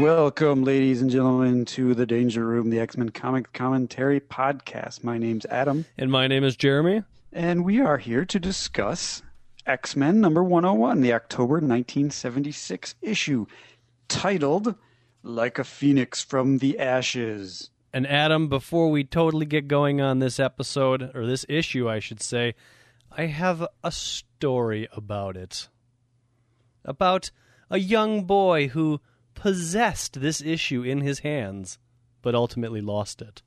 Welcome, ladies and gentlemen, to the Danger Room, the X Men Comic Commentary Podcast. My name's Adam, And my name is Jeremy. and we are here to discuss X Men number 101, the October 1976 issue, titled Like a Phoenix from the Ashes. And Adam, before we totally get going on this episode, or this issue, I should say, I have a story about it. About a young boy who possessed this issue in his hands, but ultimately lost it.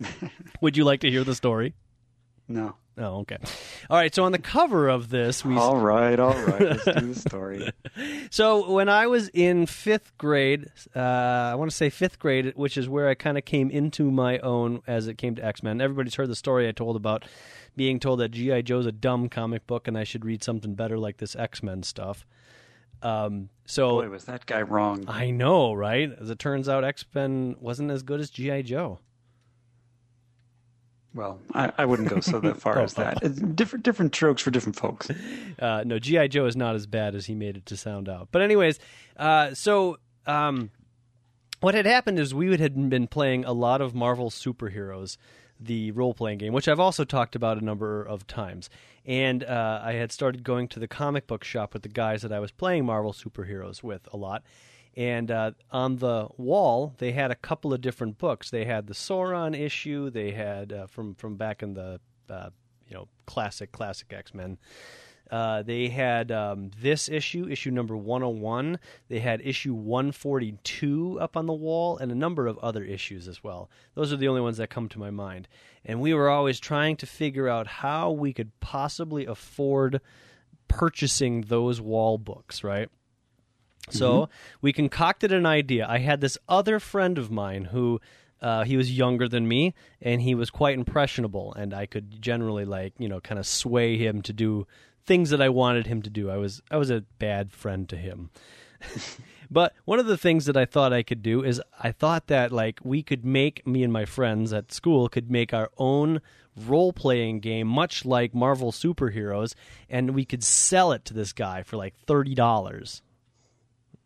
Would you like to hear the story? No. Oh, okay. All right. So on the cover of this, we All right, all right. Let's do the story. So when I was in fifth grade, uh, I want to say fifth grade, which is where I kind of came into my own as it came to X Men. Everybody's heard the story I told about being told that GI Joe's a dumb comic book and I should read something better like this X Men stuff. Um, so Boy, was that guy wrong. I know, right? As it turns out, X Men wasn't as good as GI Joe. Well, I, I wouldn't go so that far as that. It's different, different strokes for different folks. Uh, no, GI Joe is not as bad as he made it to sound out. But anyways, uh, so um, what had happened is we would had been playing a lot of Marvel superheroes, the role playing game, which I've also talked about a number of times. And uh, I had started going to the comic book shop with the guys that I was playing Marvel superheroes with a lot. And uh, on the wall, they had a couple of different books. They had the Sauron issue. They had uh, from from back in the uh, you know classic classic X Men. Uh, they had um, this issue, issue number 101. They had issue 142 up on the wall, and a number of other issues as well. Those are the only ones that come to my mind. And we were always trying to figure out how we could possibly afford purchasing those wall books, right? So we concocted an idea. I had this other friend of mine who uh, he was younger than me, and he was quite impressionable, and I could generally like you know kind of sway him to do things that I wanted him to do. I was I was a bad friend to him. but one of the things that I thought I could do is I thought that like we could make me and my friends at school could make our own role playing game much like Marvel superheroes and we could sell it to this guy for like $30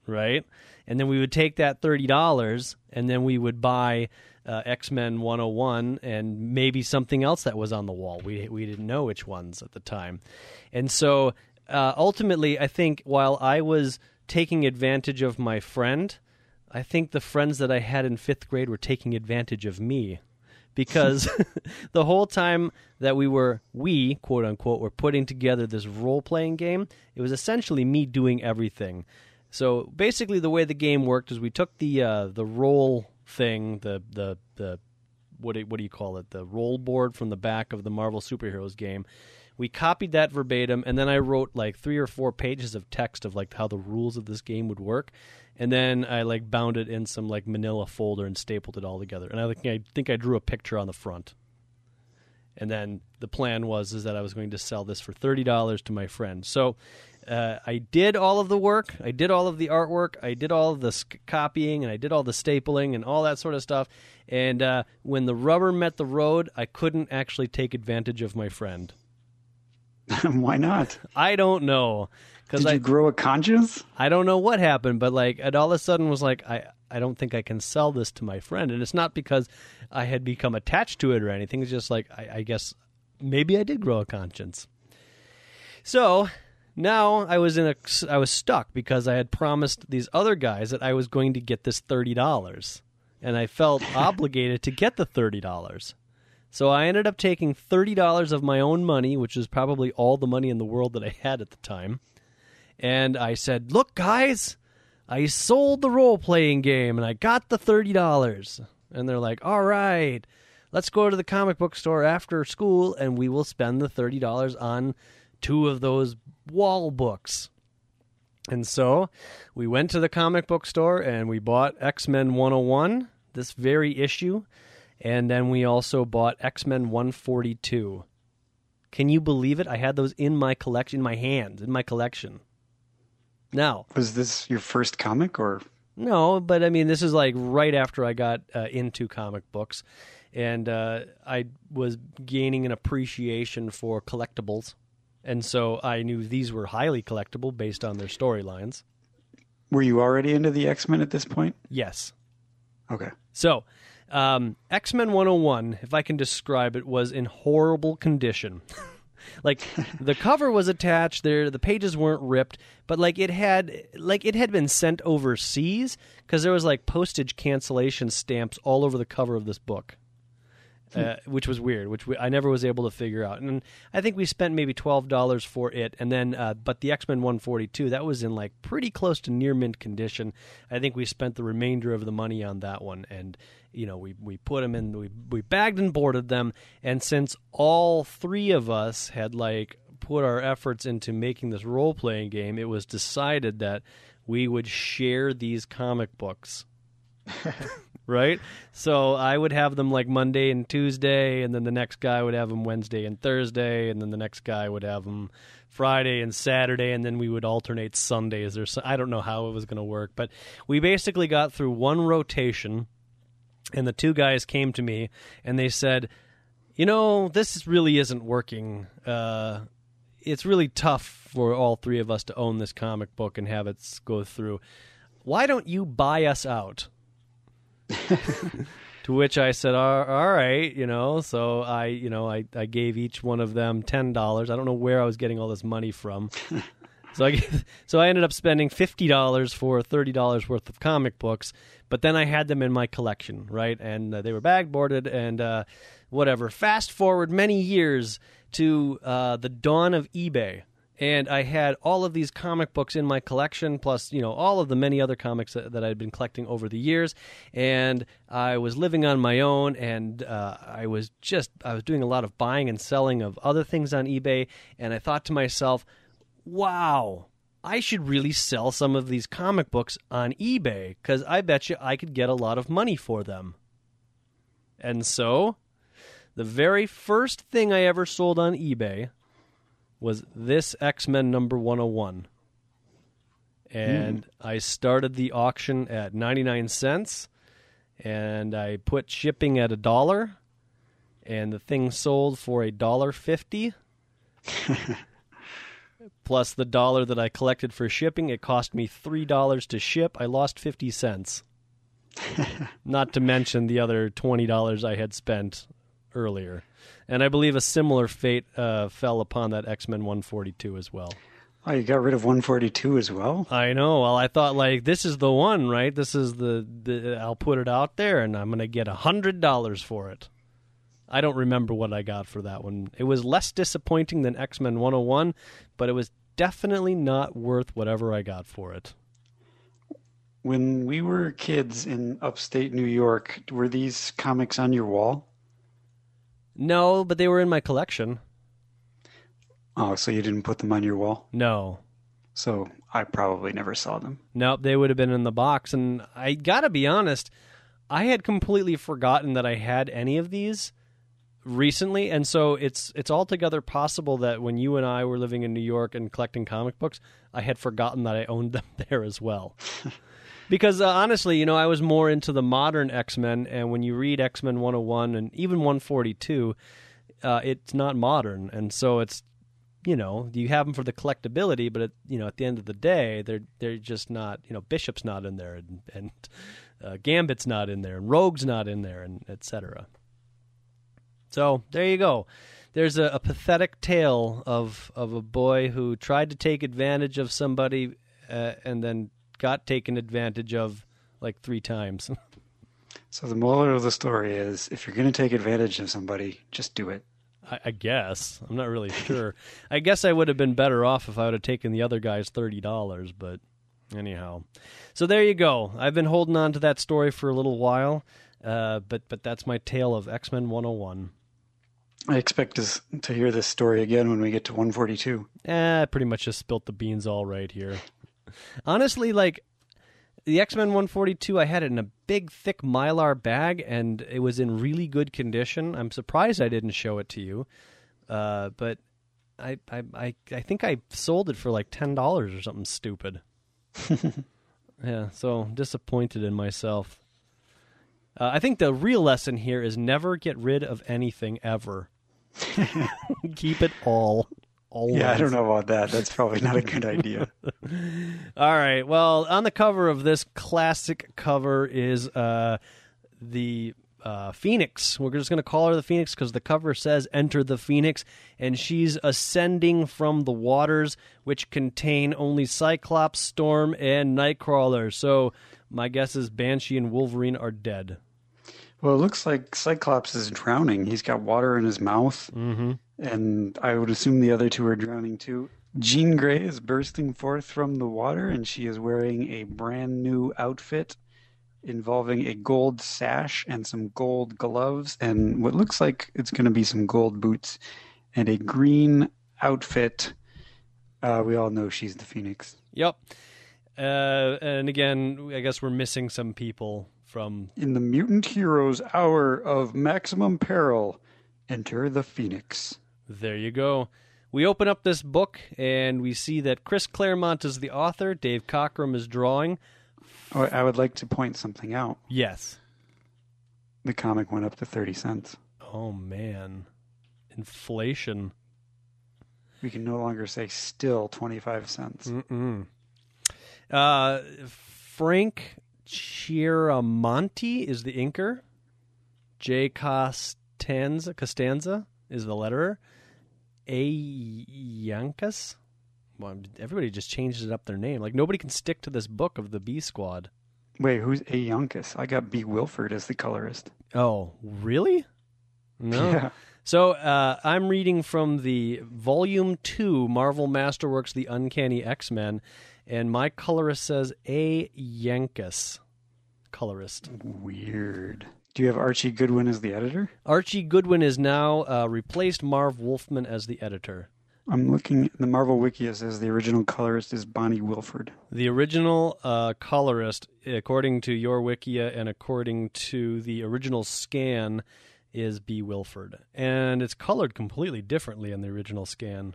right? And then we would take that thirty dollars, and then we would buy uh, X Men One Hundred One and maybe something else that was on the wall. We we didn't know which ones at the time, and so uh, ultimately, I think while I was taking advantage of my friend, I think the friends that I had in fifth grade were taking advantage of me. Because the whole time that we were, we, quote unquote, were putting together this role playing game, it was essentially me doing everything. So basically, the way the game worked is we took the uh, the roll thing, the the the what do, what do you call it? The roll board from the back of the Marvel superheroes game. We copied that verbatim, and then I wrote like three or four pages of text of like how the rules of this game would work, and then I like bound it in some like Manila folder and stapled it all together. And I think I think I drew a picture on the front. And then the plan was is that I was going to sell this for thirty dollars to my friend. So uh, I did all of the work. I did all of the artwork. I did all of the sc- copying, and I did all the stapling and all that sort of stuff. And uh, when the rubber met the road, I couldn't actually take advantage of my friend. Why not? I don't know because Did I you grow a conscience? I don't know what happened, but like it all of a sudden was like I I don't think I can sell this to my friend, and it's not because I had become attached to it or anything. It's just like I, I guess maybe I did grow a conscience. So now I was in a I was stuck because I had promised these other guys that I was going to get this thirty dollars, and I felt obligated to get the thirty dollars. So I ended up taking thirty dollars of my own money, which is probably all the money in the world that I had at the time, and I said, "Look, guys, I sold the role playing game and I got the thirty dollars." And they're like, "All right, let's go to the comic book store after school and we will spend the thirty dollars on two of those wall books." And so we went to the comic book store and we bought X Men 101, this very issue, and then we also bought X Men 142. Can you believe it? I had those in my collection, in my hands, in my collection. Now, Was this your first comic or no, but I mean, this is like right after I got uh, into comic books, and uh, I was gaining an appreciation for collectibles, and so I knew these were highly collectible based on their storylines. Were you already into the X Men at this point? Yes. Okay. So, um, X Men 101, if I can describe it, was in horrible condition. like the cover was attached there, the pages weren't ripped, but like it had like it had been sent overseas because there was like postage cancellation stamps all over the cover of this book. Uh, which was weird, which we, I never was able to figure out. And I think we spent maybe twelve dollars for it, and then uh, but the X Men one forty two that was in like pretty close to near mint condition. I think we spent the remainder of the money on that one, and you know we we put them in, we we bagged and boarded them, and since all three of us had like put our efforts into making this role playing game, it was decided that we would share these comic books right? So I would have them like Monday and Tuesday, and then the next guy would have them Wednesday and Thursday, and then the next guy would have them Friday and Saturday, and then we would alternate Sundays. Or so, I don't know how it was going to work, but we basically got through one rotation, and the two guys came to me and they said, "You know, this really isn't working." Uh, it's really tough for all three of us to own this comic book and have it go through. Why don't you buy us out? to which I said, all, all right, you know. So I, you know, I, I gave each one of them ten dollars. I don't know where I was getting all this money from. so I, so I ended up spending fifty dollars for thirty dollars worth of comic books. But then I had them in my collection, right? And uh, they were bag boarded and uh, whatever. Fast forward many years to uh, the dawn of eBay and I had all of these comic books in my collection, plus you know all of the many other comics that, that I'd been collecting over the years. And I was living on my own, and uh, I was just I was doing a lot of buying and selling of other things on eBay. And I thought to myself, "Wow, I should really sell some of these comic books on eBay because I bet you I could get a lot of money for them." And so, the very first thing I ever sold on eBay was this X Men number 101. And mm. I started the auction at 99 cents and I put shipping at a dollar and the thing sold for a dollar 50 plus the dollar that I collected for shipping it cost me $3 to ship I lost 50 cents not to mention the other $20 I had spent earlier and I believe a similar fate uh, fell upon that X Men 142 as well. Oh, you got rid of 142 as well? I know. Well, I thought like this is the one, right? This is the, the I'll put it out there, and I'm going to get a hundred dollars for it. I don't remember what I got for that one. It was less disappointing than X Men 101, but it was definitely not worth whatever I got for it. When we were kids in upstate New York, were these comics on your wall? No, but they were in my collection. Oh, so you didn't put them on your wall? No. So I probably never saw them. Nope, they would have been in the box. And I gotta be honest, I had completely forgotten that I had any of these recently, and so it's it's altogether possible that when you and I were living in New York and collecting comic books, I had forgotten that I owned them there as well. because uh, honestly, you know, I was more into the modern X Men, and when you read X Men 101 and even 142, uh, it's not modern, and so it's you know you have them for the collectability, but it, you know at the end of the day, they're they're just not. You know, Bishop's not in there, and, and uh, Gambit's not in there, and Rogue's not in there, and etc. So there you go. There's a, a pathetic tale of of a boy who tried to take advantage of somebody uh, and then got taken advantage of like three times. so the moral of the story is if you're going to take advantage of somebody, just do it. I, I guess. I'm not really sure. I guess I would have been better off if I would have taken the other guy's $30, but anyhow. So there you go. I've been holding on to that story for a little while, uh, but but that's my tale of X Men 101. I expect to, to hear this story again when we get to 142. Eh, I pretty much just spilt the beans all right here. Honestly, like the X Men 142, I had it in a big, thick mylar bag, and it was in really good condition. I'm surprised I didn't show it to you, uh, but I, I, I, I think I sold it for like ten dollars or something stupid. yeah, so disappointed in myself. Uh, I think the real lesson here is never get rid of anything ever. Keep it all. Always. Yeah, I don't know about that. That's probably not a good idea. All right. Well, on the cover of this classic cover is uh, the uh, Phoenix. We're just going to call her the Phoenix because the cover says "Enter the Phoenix," and she's ascending from the waters, which contain only Cyclops, Storm, and Nightcrawler. So my guess is Banshee and Wolverine are dead. Well, it looks like Cyclops is drowning. He's got water in his mouth, Mm-hmm. And I would assume the other two are drowning too. Jean Grey is bursting forth from the water, and she is wearing a brand new outfit involving a gold sash and some gold gloves, and what looks like it's going to be some gold boots, and a green outfit. Uh, we all know she's the Phoenix. Yep. Uh, and again, I guess we're missing some people from. In the Mutant Heroes Hour of Maximum Peril, enter the Phoenix. There you go. We open up this book and we see that Chris Claremont is the author. Dave Cockrum is drawing. Oh, I would like to point something out. Yes. The comic went up to 30 cents. Oh man, inflation. We can no longer say still 25 cents. Mm-mm. Uh, Frank Chiaramonte is the inker. Jay Costanza Costanza is the letterer. A Yankas. Well, everybody just changes it up their name. Like nobody can stick to this book of the B Squad. Wait, who's A. Younkus? I got B. Wilford as the colorist. Oh, really? No. Yeah. So uh, I'm reading from the Volume 2 Marvel Masterworks The Uncanny X Men, and my colorist says A. Yankus. Colorist. Weird. Do you have Archie Goodwin as the editor? Archie Goodwin is now uh, replaced Marv Wolfman as the editor. I'm looking the Marvel Wiki. Says the original colorist is Bonnie Wilford. The original uh, colorist, according to your Wikia and according to the original scan, is B. Wilford. And it's colored completely differently in the original scan.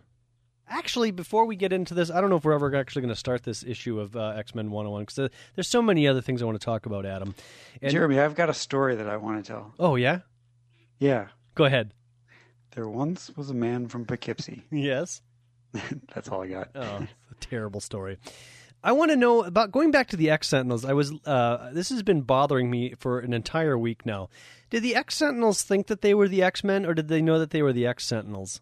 Actually, before we get into this, I don't know if we're ever actually going to start this issue of uh, X Men 101 because there's so many other things I want to talk about, Adam. And, Jeremy, I've got a story that I want to tell. oh, yeah? Yeah. Go ahead. There once was a man from Poughkeepsie. Yes. That's all I got. Oh, a terrible story. I want to know about going back to the X Sentinels. I was uh, this has been bothering me for an entire week now. Did the X Sentinels think that they were the X Men, or did they know that they were the X Sentinels?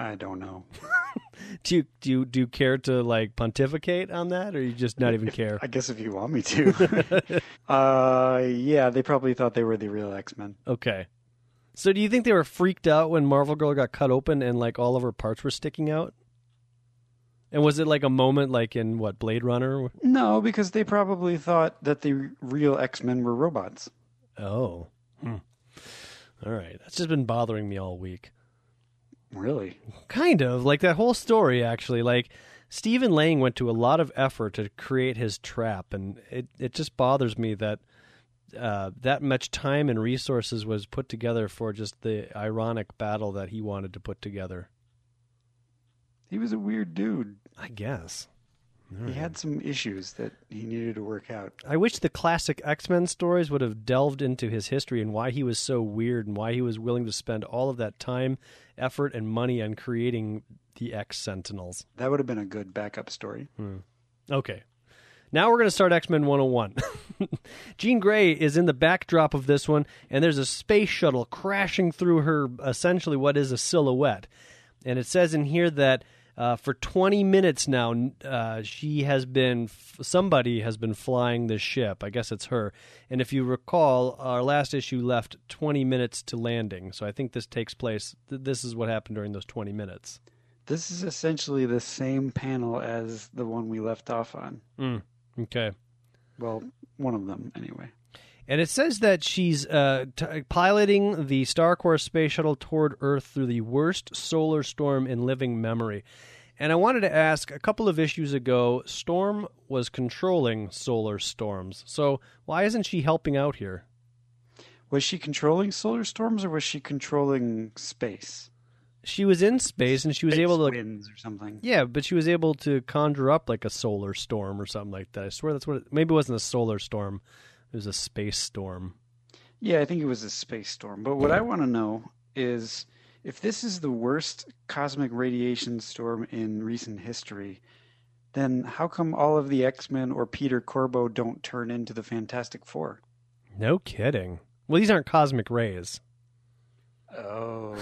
I don't know. Do you do you do you care to like pontificate on that, or you just not even care? I guess if you want me to. uh, yeah, they probably thought they were the real X Men. Okay. So do you think they were freaked out when Marvel Girl got cut open and like all of her parts were sticking out? And was it like a moment like in what Blade Runner? No, because they probably thought that the real X Men were robots. Oh. Hmm. All right. That's just been bothering me all week. Really? Kind of. Like that whole story, actually. Like, Steven Lang went to a lot of effort to create his trap, and it, it just bothers me that uh, that much time and resources was put together for just the ironic battle that he wanted to put together. He was a weird dude. I guess. He had some issues that he needed to work out. I wish the classic X Men stories would have delved into his history and why he was so weird and why he was willing to spend all of that time, effort, and money on creating the X Sentinels. That would have been a good backup story. Hmm. Okay. Now we're going to start X Men 101. Jean Grey is in the backdrop of this one, and there's a space shuttle crashing through her, essentially, what is a silhouette. And it says in here that uh, for 20 minutes now, uh, she has been, somebody has been flying the ship. I guess it's her. And if you recall, our last issue left 20 minutes to landing. So I think this takes place, th- this is what happened during those 20 minutes. This is essentially the same panel as the one we left off on. Mm, okay. Well, one of them, anyway. And it says that she's uh, t- piloting the Starcore space shuttle toward Earth through the worst solar storm in living memory. And I wanted to ask a couple of issues ago, Storm was controlling solar storms. So why isn't she helping out here? Was she controlling solar storms or was she controlling space? She was in space and she was Space able to. winds or something. Yeah, but she was able to conjure up like a solar storm or something like that. I swear that's what. It, maybe it wasn't a solar storm; it was a space storm. Yeah, I think it was a space storm. But what I want to know is if this is the worst cosmic radiation storm in recent history, then how come all of the X Men or Peter Corbeau don't turn into the Fantastic Four? No kidding. Well, these aren't cosmic rays. Oh,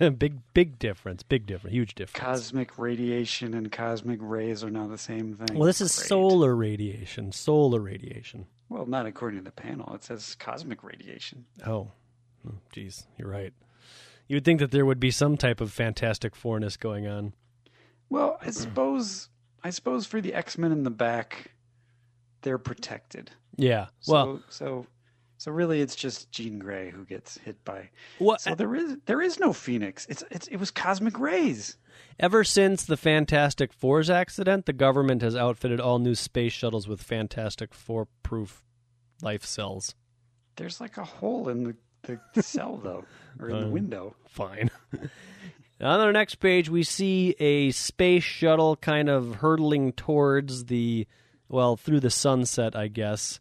big, big difference. Big difference. Huge difference. cosmic radiation and cosmic rays are not the same thing. well, this is Great. solar radiation. Solar radiation. Well, not according to the panel. It says cosmic radiation. Oh, Hmm, geez, you're right. You would think that there would be some type of fantastic fourness going on. Well, I suppose I suppose for the X Men in the back, they're protected. Yeah. So, Well, so so really, it's just Jean Grey who gets hit by. what? So there is there is no Phoenix. It's it's it was cosmic rays. Ever since the Fantastic Four's accident, the government has outfitted all new space shuttles with Fantastic Four proof life cells. There's like a hole in the, the cell though, or in the Um, window. Fine. On the next page, we see a space shuttle kind of hurtling towards the, well, through the sunset, I guess.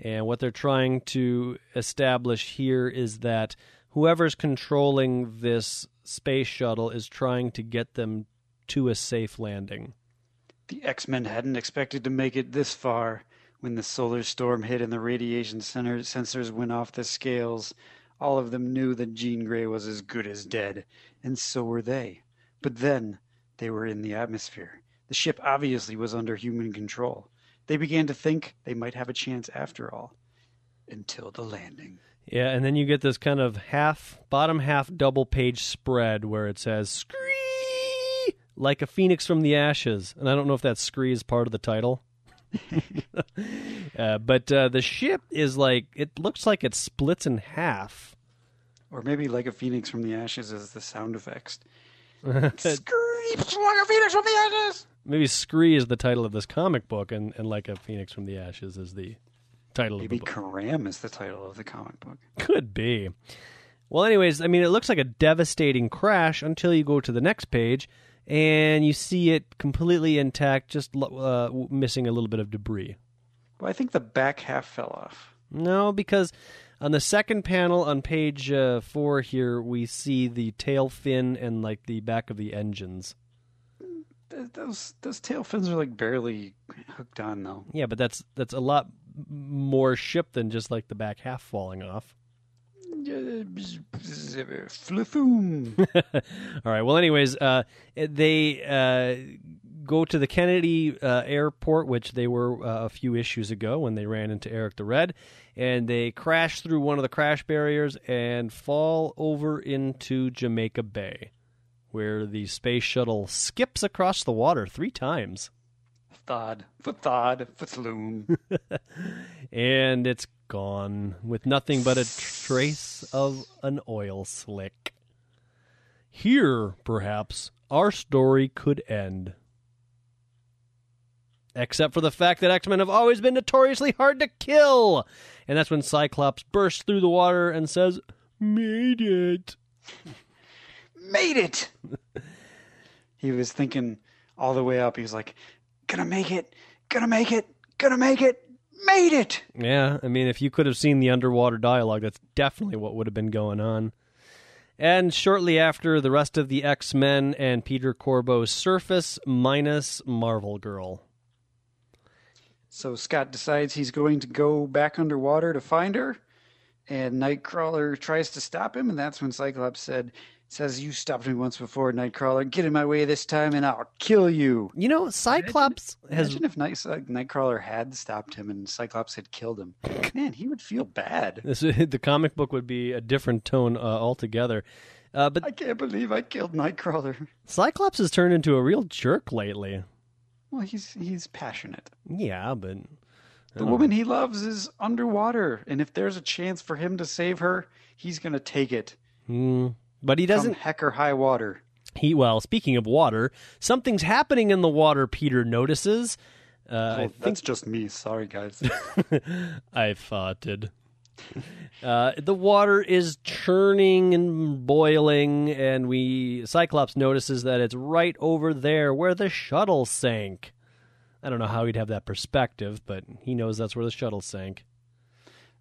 And what they're trying to establish here is that whoever's controlling this space shuttle is trying to get them to a safe landing. The X Men hadn't expected to make it this far. When the solar storm hit and the radiation center sensors went off the scales, all of them knew that Jean Grey was as good as dead, and so were they. But then they were in the atmosphere. The ship obviously was under human control. They began to think they might have a chance after all. Until the landing. Yeah, and then you get this kind of half, bottom half double page spread where it says "Scree" like a phoenix from the ashes, and I don't know if that "scree" is part of the title. uh, but uh, the ship is like it looks like it splits in half. Or maybe like a phoenix from the ashes is the sound effects. Screams like a phoenix from the ashes! Maybe "Scree" is the title of this comic book, and, and like a phoenix from the ashes is the title Maybe of the book. Maybe Karam is the title of the comic book. Could be. Well, anyways, I mean, it looks like a devastating crash until you go to the next page and you see it completely intact, just uh, missing a little bit of debris. Well, I think the back half fell off. No, because on the second panel on page uh, four here, we see the tail fin and like the back of the engines. Th- Those those tail fins are like barely hooked on though. Yeah, but that's that's a lot more ship than just like the back half falling off. Flafoom. All right. Well, anyways, uh, they uh, go to the Kennedy uh, Airport, which they were uh, a few issues ago when they ran into Eric the Red, and they crash through one of the crash barriers and fall over into Jamaica Bay, where the space shuttle skips across the water three times, Thod. Thod. thloon. and it's gone with nothing but a trace of an oil slick. Here, perhaps, our story could end. Except for the fact that X Men have always been notoriously hard to kill. And that's when Cyclops bursts through the water and says, Made it. Made it! he was thinking all the way up. He was like, gonna make it, gonna make it, gonna make it, made it! Yeah, I mean, if you could have seen the underwater dialogue, that's definitely what would have been going on. And shortly after, the rest of the X Men and Peter Corbeau surface minus Marvel Girl. So Scott decides he's going to go back underwater to find her, and Nightcrawler tries to stop him, and that's when Cyclops said, says, You stopped me once before, Nightcrawler. Get in my way this time, and I'll kill you. You know, Cyclops has. Imagine if Night- uh, Nightcrawler had stopped him and Cyclops had killed him. Man, he would feel bad. This, the comic book would be a different tone uh, altogether. Uh, but I can't believe I killed Nightcrawler. Cyclops has turned into a real jerk lately. Well, he's he's passionate. Yeah, but The woman he loves is underwater, and if there's a chance for him to save her, he's gonna take it. Mm, but he doesn't. heck or high water. He well, speaking of water, something's happening in the water. Peter notices. Uh, oh, I think that's just me. Sorry, guys. I farted. Uh, the water is churning and boiling, and we Cyclops notices that it's right over there where the shuttle sank. I don't know how he'd have that perspective, but he knows that's where the shuttle sank.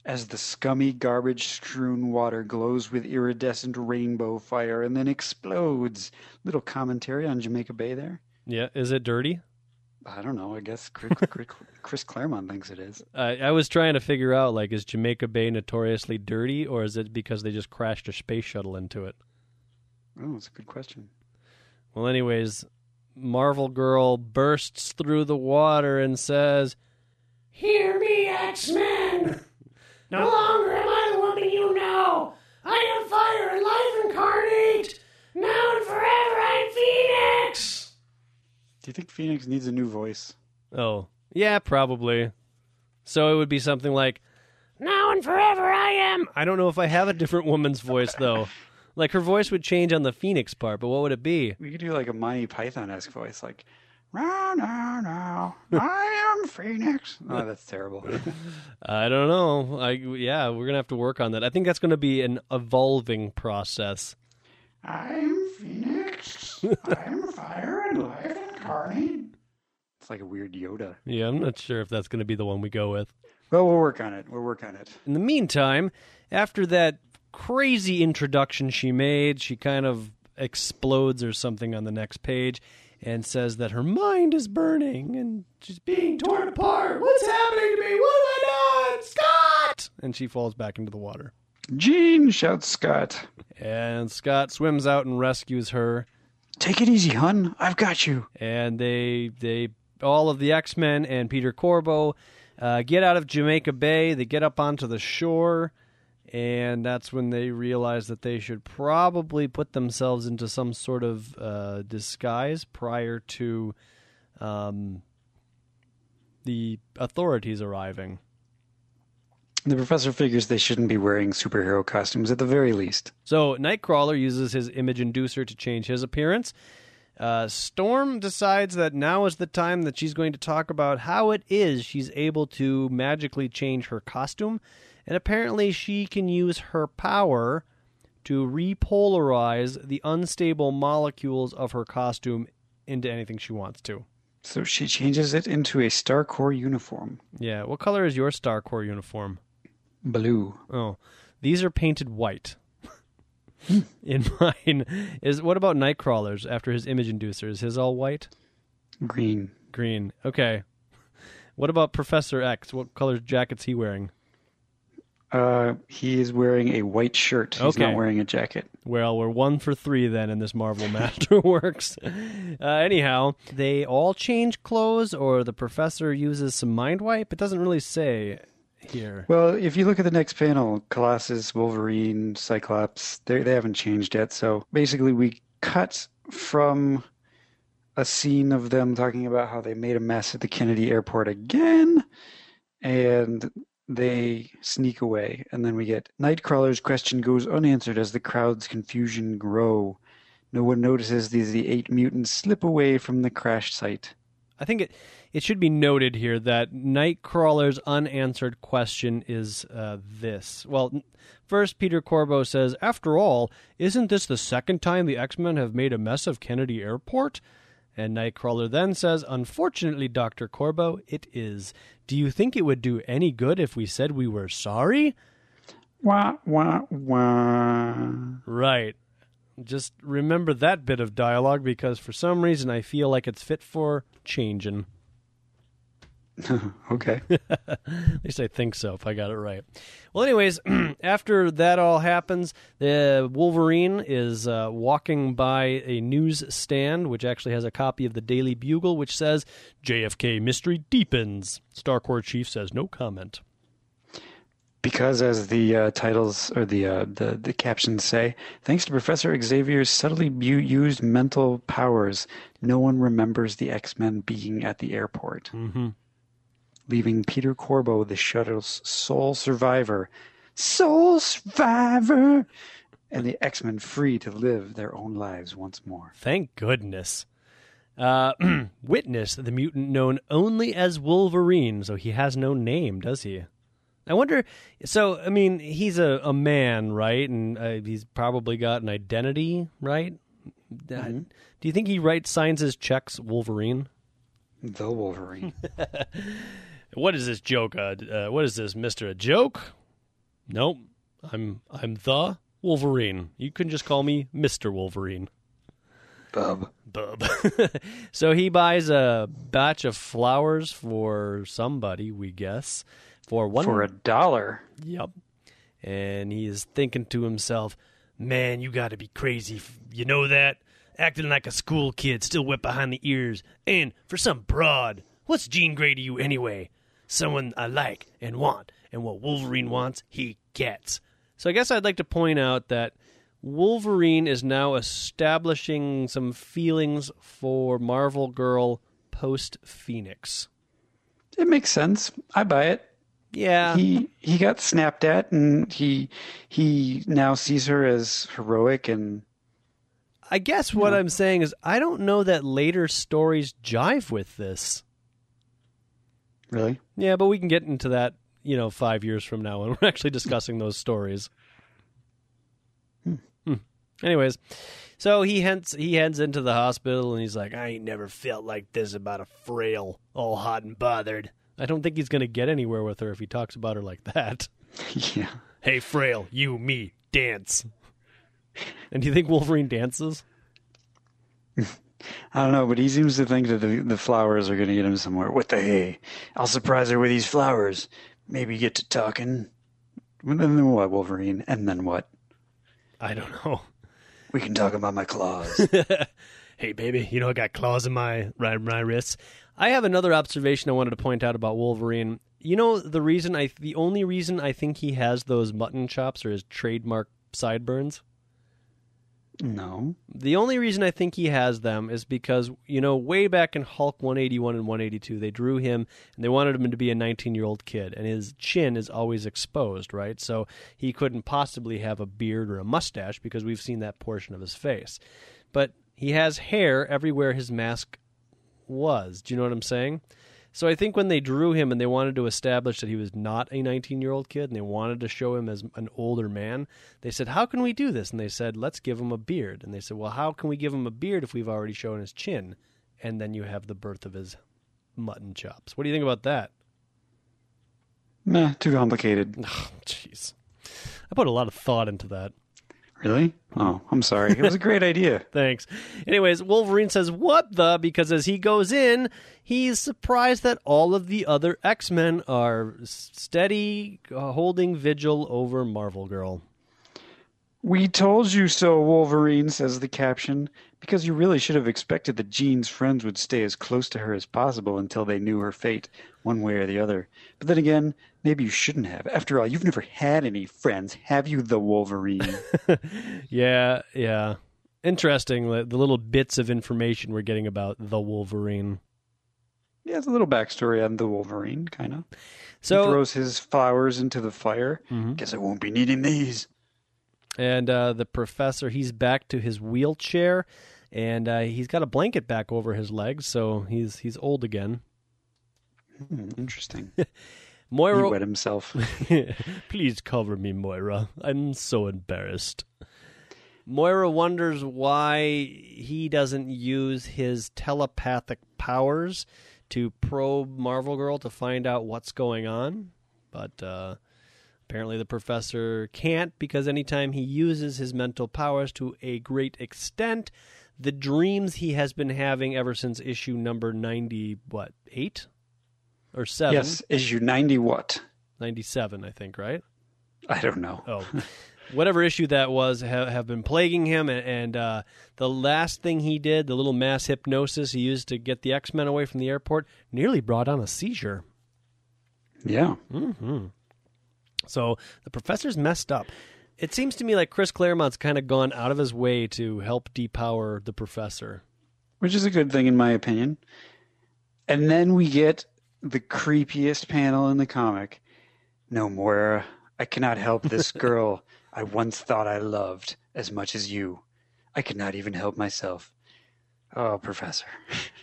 As the scummy, garbage strewn water glows with iridescent rainbow fire and then explodes. Little commentary on Jamaica Bay there. Yeah, is it dirty? I don't know. I guess Chris, Claremont thinks it is. Uh, I was trying to figure out like, is Jamaica Bay notoriously dirty, or is it because they just crashed a space shuttle into it? Oh, that's a good question. Well, anyways, Marvel Girl bursts through the water and says, Hear me, X Men! No longer am I the woman you know! I am fire and life incarnate! Now and forever I'm Phoenix! Do you think Phoenix needs a new voice? "Oh, yeah, probably." So it would be something like, Now and forever I am. I don't know if I have a different woman's voice though. Like her voice would change on the Phoenix part, but what would it be? We could do like a Monty Python esque voice, like, no, no, no, I am Phoenix. Oh, that's terrible. I don't know. I yeah, we're gonna have to work on that. I think that's gonna be an evolving process. I'm Phoenix. I'm fire and life incarnate. It's like a weird Yoda. Yeah, I'm not sure if that's gonna be the one we go with. Well, we'll work on it. We'll work on it. In the meantime, after that crazy introduction she made, she kind of explodes or something on the next page and says that her mind is burning and she's being torn apart. What's happening to me? What have I done? Scott! And she falls back into the water. Jean shouts Scott. And Scott swims out and rescues her. Take it easy, hun. I've got you. And they they all of the X Men and Peter Corbeau uh, get out of Jamaica Bay. They get up onto the shore, and that's when they realize that they should probably put themselves into some sort of uh, disguise prior to um, the authorities arriving. The professor figures they shouldn't be wearing superhero costumes at the very least. So Nightcrawler uses his image inducer to change his appearance. Uh, Storm decides that now is the time that she's going to talk about how it is she's able to magically change her costume. And apparently, she can use her power to repolarize the unstable molecules of her costume into anything she wants to. So she changes it into a Starcore uniform. Yeah. What color is your Starcore uniform? Blue. Oh, these are painted white. Hmm. In mine is what about Nightcrawler's after his image inducer? Is his all white? Green. Green. Okay. What about Professor X? What color jacket's he wearing? Uh, he is wearing a white shirt. He's Okay. not wearing a jacket. Well, we're one for three then in this Marvel Masterworks. Uh, anyhow, they all change clothes, or the professor uses some mind wipe. It doesn't really say here. Well, if you look at the next panel, Colossus, Wolverine, Cyclops, they they haven't changed yet. So basically, we cut from a scene of them talking about how they made a mess at the Kennedy Airport again, and they sneak away. And then we get Nightcrawler's question goes unanswered as the crowd's confusion grow. No one notices these the eight mutants slip away from the crash site. I think it it should be noted here that Nightcrawler's unanswered question is uh, this. Well, first Peter Corbeau says, "After all, isn't this the second time the X-Men have made a mess of Kennedy Airport?" And Nightcrawler then says, "Unfortunately, Dr. Corbeau, it is. Do you think it would do any good if we said we were sorry?" Wah wah wah. Right. Just remember that bit of dialogue because for some reason I feel like it's fit for changing. okay. At least I think so, if I got it right. Well, anyways, after that all happens, the Wolverine is uh, walking by a news stand, which actually has a copy of the Daily Bugle, which says JFK mystery deepens. Starcore chief says no comment. Because, as the uh, titles or the, uh, the the captions say, thanks to Professor Xavier's subtly bu- used mental powers, no one remembers the X Men being at the airport, Mm-hmm. Leaving Peter Corbeau, the shuttle's sole survivor, sole survivor, and the X Men free to live their own lives once more. Thank goodness. Uh, Witness, the mutant known only as Wolverine, so he has no name, does he? I wonder. So, I mean, he's a, a man, right? And uh, he's probably got an identity, right? Uh, do you think he writes signs his checks Wolverine? The Wolverine. What is this joke? Uh, uh, what is this, Mister? A joke? Nope. I'm I'm the Wolverine. You can just call me Mister Wolverine. Bub. Bub. so he buys a batch of flowers for somebody, we guess, for one For a dollar. Yep. And he is thinking to himself, Man, you gotta be crazy. You know that? Acting like a school kid, still wet behind the ears. And for some broad, what's Jean Grey to you anyway? Someone I like and want. And what Wolverine wants, he gets. So I guess I'd like to point out that Wolverine is now establishing some feelings for Marvel Girl post Phoenix. It makes sense. I buy it. Yeah. He he got snapped at, and he he now sees her as heroic and I guess what I'm saying is I don't know that later stories jive with this. Really. Yeah, but we can get into that, you know, five years from now when we're actually discussing those stories. Hmm. Anyways, so he heads he heads into the hospital and he's like, I ain't never felt like this about a frail, all hot and bothered. I don't think he's gonna get anywhere with her if he talks about her like that. yeah. Hey, frail, you, me, dance. And do you think Wolverine dances? I don't know, but he seems to think that the, the flowers are going to get him somewhere. What the hey? I'll surprise her with these flowers. Maybe get to talking. And then what, Wolverine? And then what? I don't know. We can talk about my claws. hey baby, you know I got claws in my right my wrists. I have another observation I wanted to point out about Wolverine. You know the reason I the only reason I think he has those mutton chops or his trademark sideburns. No. The only reason I think he has them is because, you know, way back in Hulk 181 and 182, they drew him and they wanted him to be a 19 year old kid, and his chin is always exposed, right? So he couldn't possibly have a beard or a mustache because we've seen that portion of his face. But he has hair everywhere his mask was. Do you know what I'm saying? So I think when they drew him and they wanted to establish that he was not a 19 year old kid and they wanted to show him as an older man, they said, How can we do this? And they said, Let's give him a beard. And they said, Well, how can we give him a beard if we've already shown his chin? And then you have the birth of his mutton chops. What do you think about that? Nah, too complicated. Oh, Jeez. I put a lot of thought into that. Really? Oh, I'm sorry. It was a great idea. Thanks. Anyways, Wolverine says, What the? Because as he goes in, he's surprised that all of the other X Men are steady, uh, holding vigil over Marvel Girl. We told you so, Wolverine, says the caption, because you really should have expected that Jean's friends would stay as close to her as possible until they knew her fate, one way or the other. But then again, maybe you shouldn't have. After all, you've never had any friends, have you, the Wolverine? Yeah, yeah. Interesting, the little bits of information we're getting about the Wolverine. yeah, it's a little backstory on the Wolverine, kind of. So he throws his flowers into the fire. Mhm. Guess I won't be needing these. And uh, the professor, he's back to his wheelchair, and uh, he's got a blanket back over his legs, so he's he's old again. Hmm, interesting. He Moira, wet himself. Please cover me, Moira. I'm so embarrassed. Moira wonders why he doesn't use his telepathic powers to probe Marvel Girl to find out what's going on. But uh, apparently, the professor can't because anytime he uses his mental powers to a great extent, the dreams he has been having ever since issue number 90, what, 8? Or 7? yes, issue 90 what? 97, I think, right? I don't know. Oh, whatever issue that was, have, have been plaguing him. And, and uh, the last thing he did, the little mass hypnosis he used to get the X Men away from the airport, nearly brought on a seizure. Yeah. hmm So the professor's messed up. It seems to me like Chris Claremont's kind of gone out of his way to help depower the professor. which is a good thing in my opinion. And then we get the creepiest panel in the comic. No, Moira, I cannot help this girl I once thought I loved as much as you. I could not even help myself. Oh, Professor.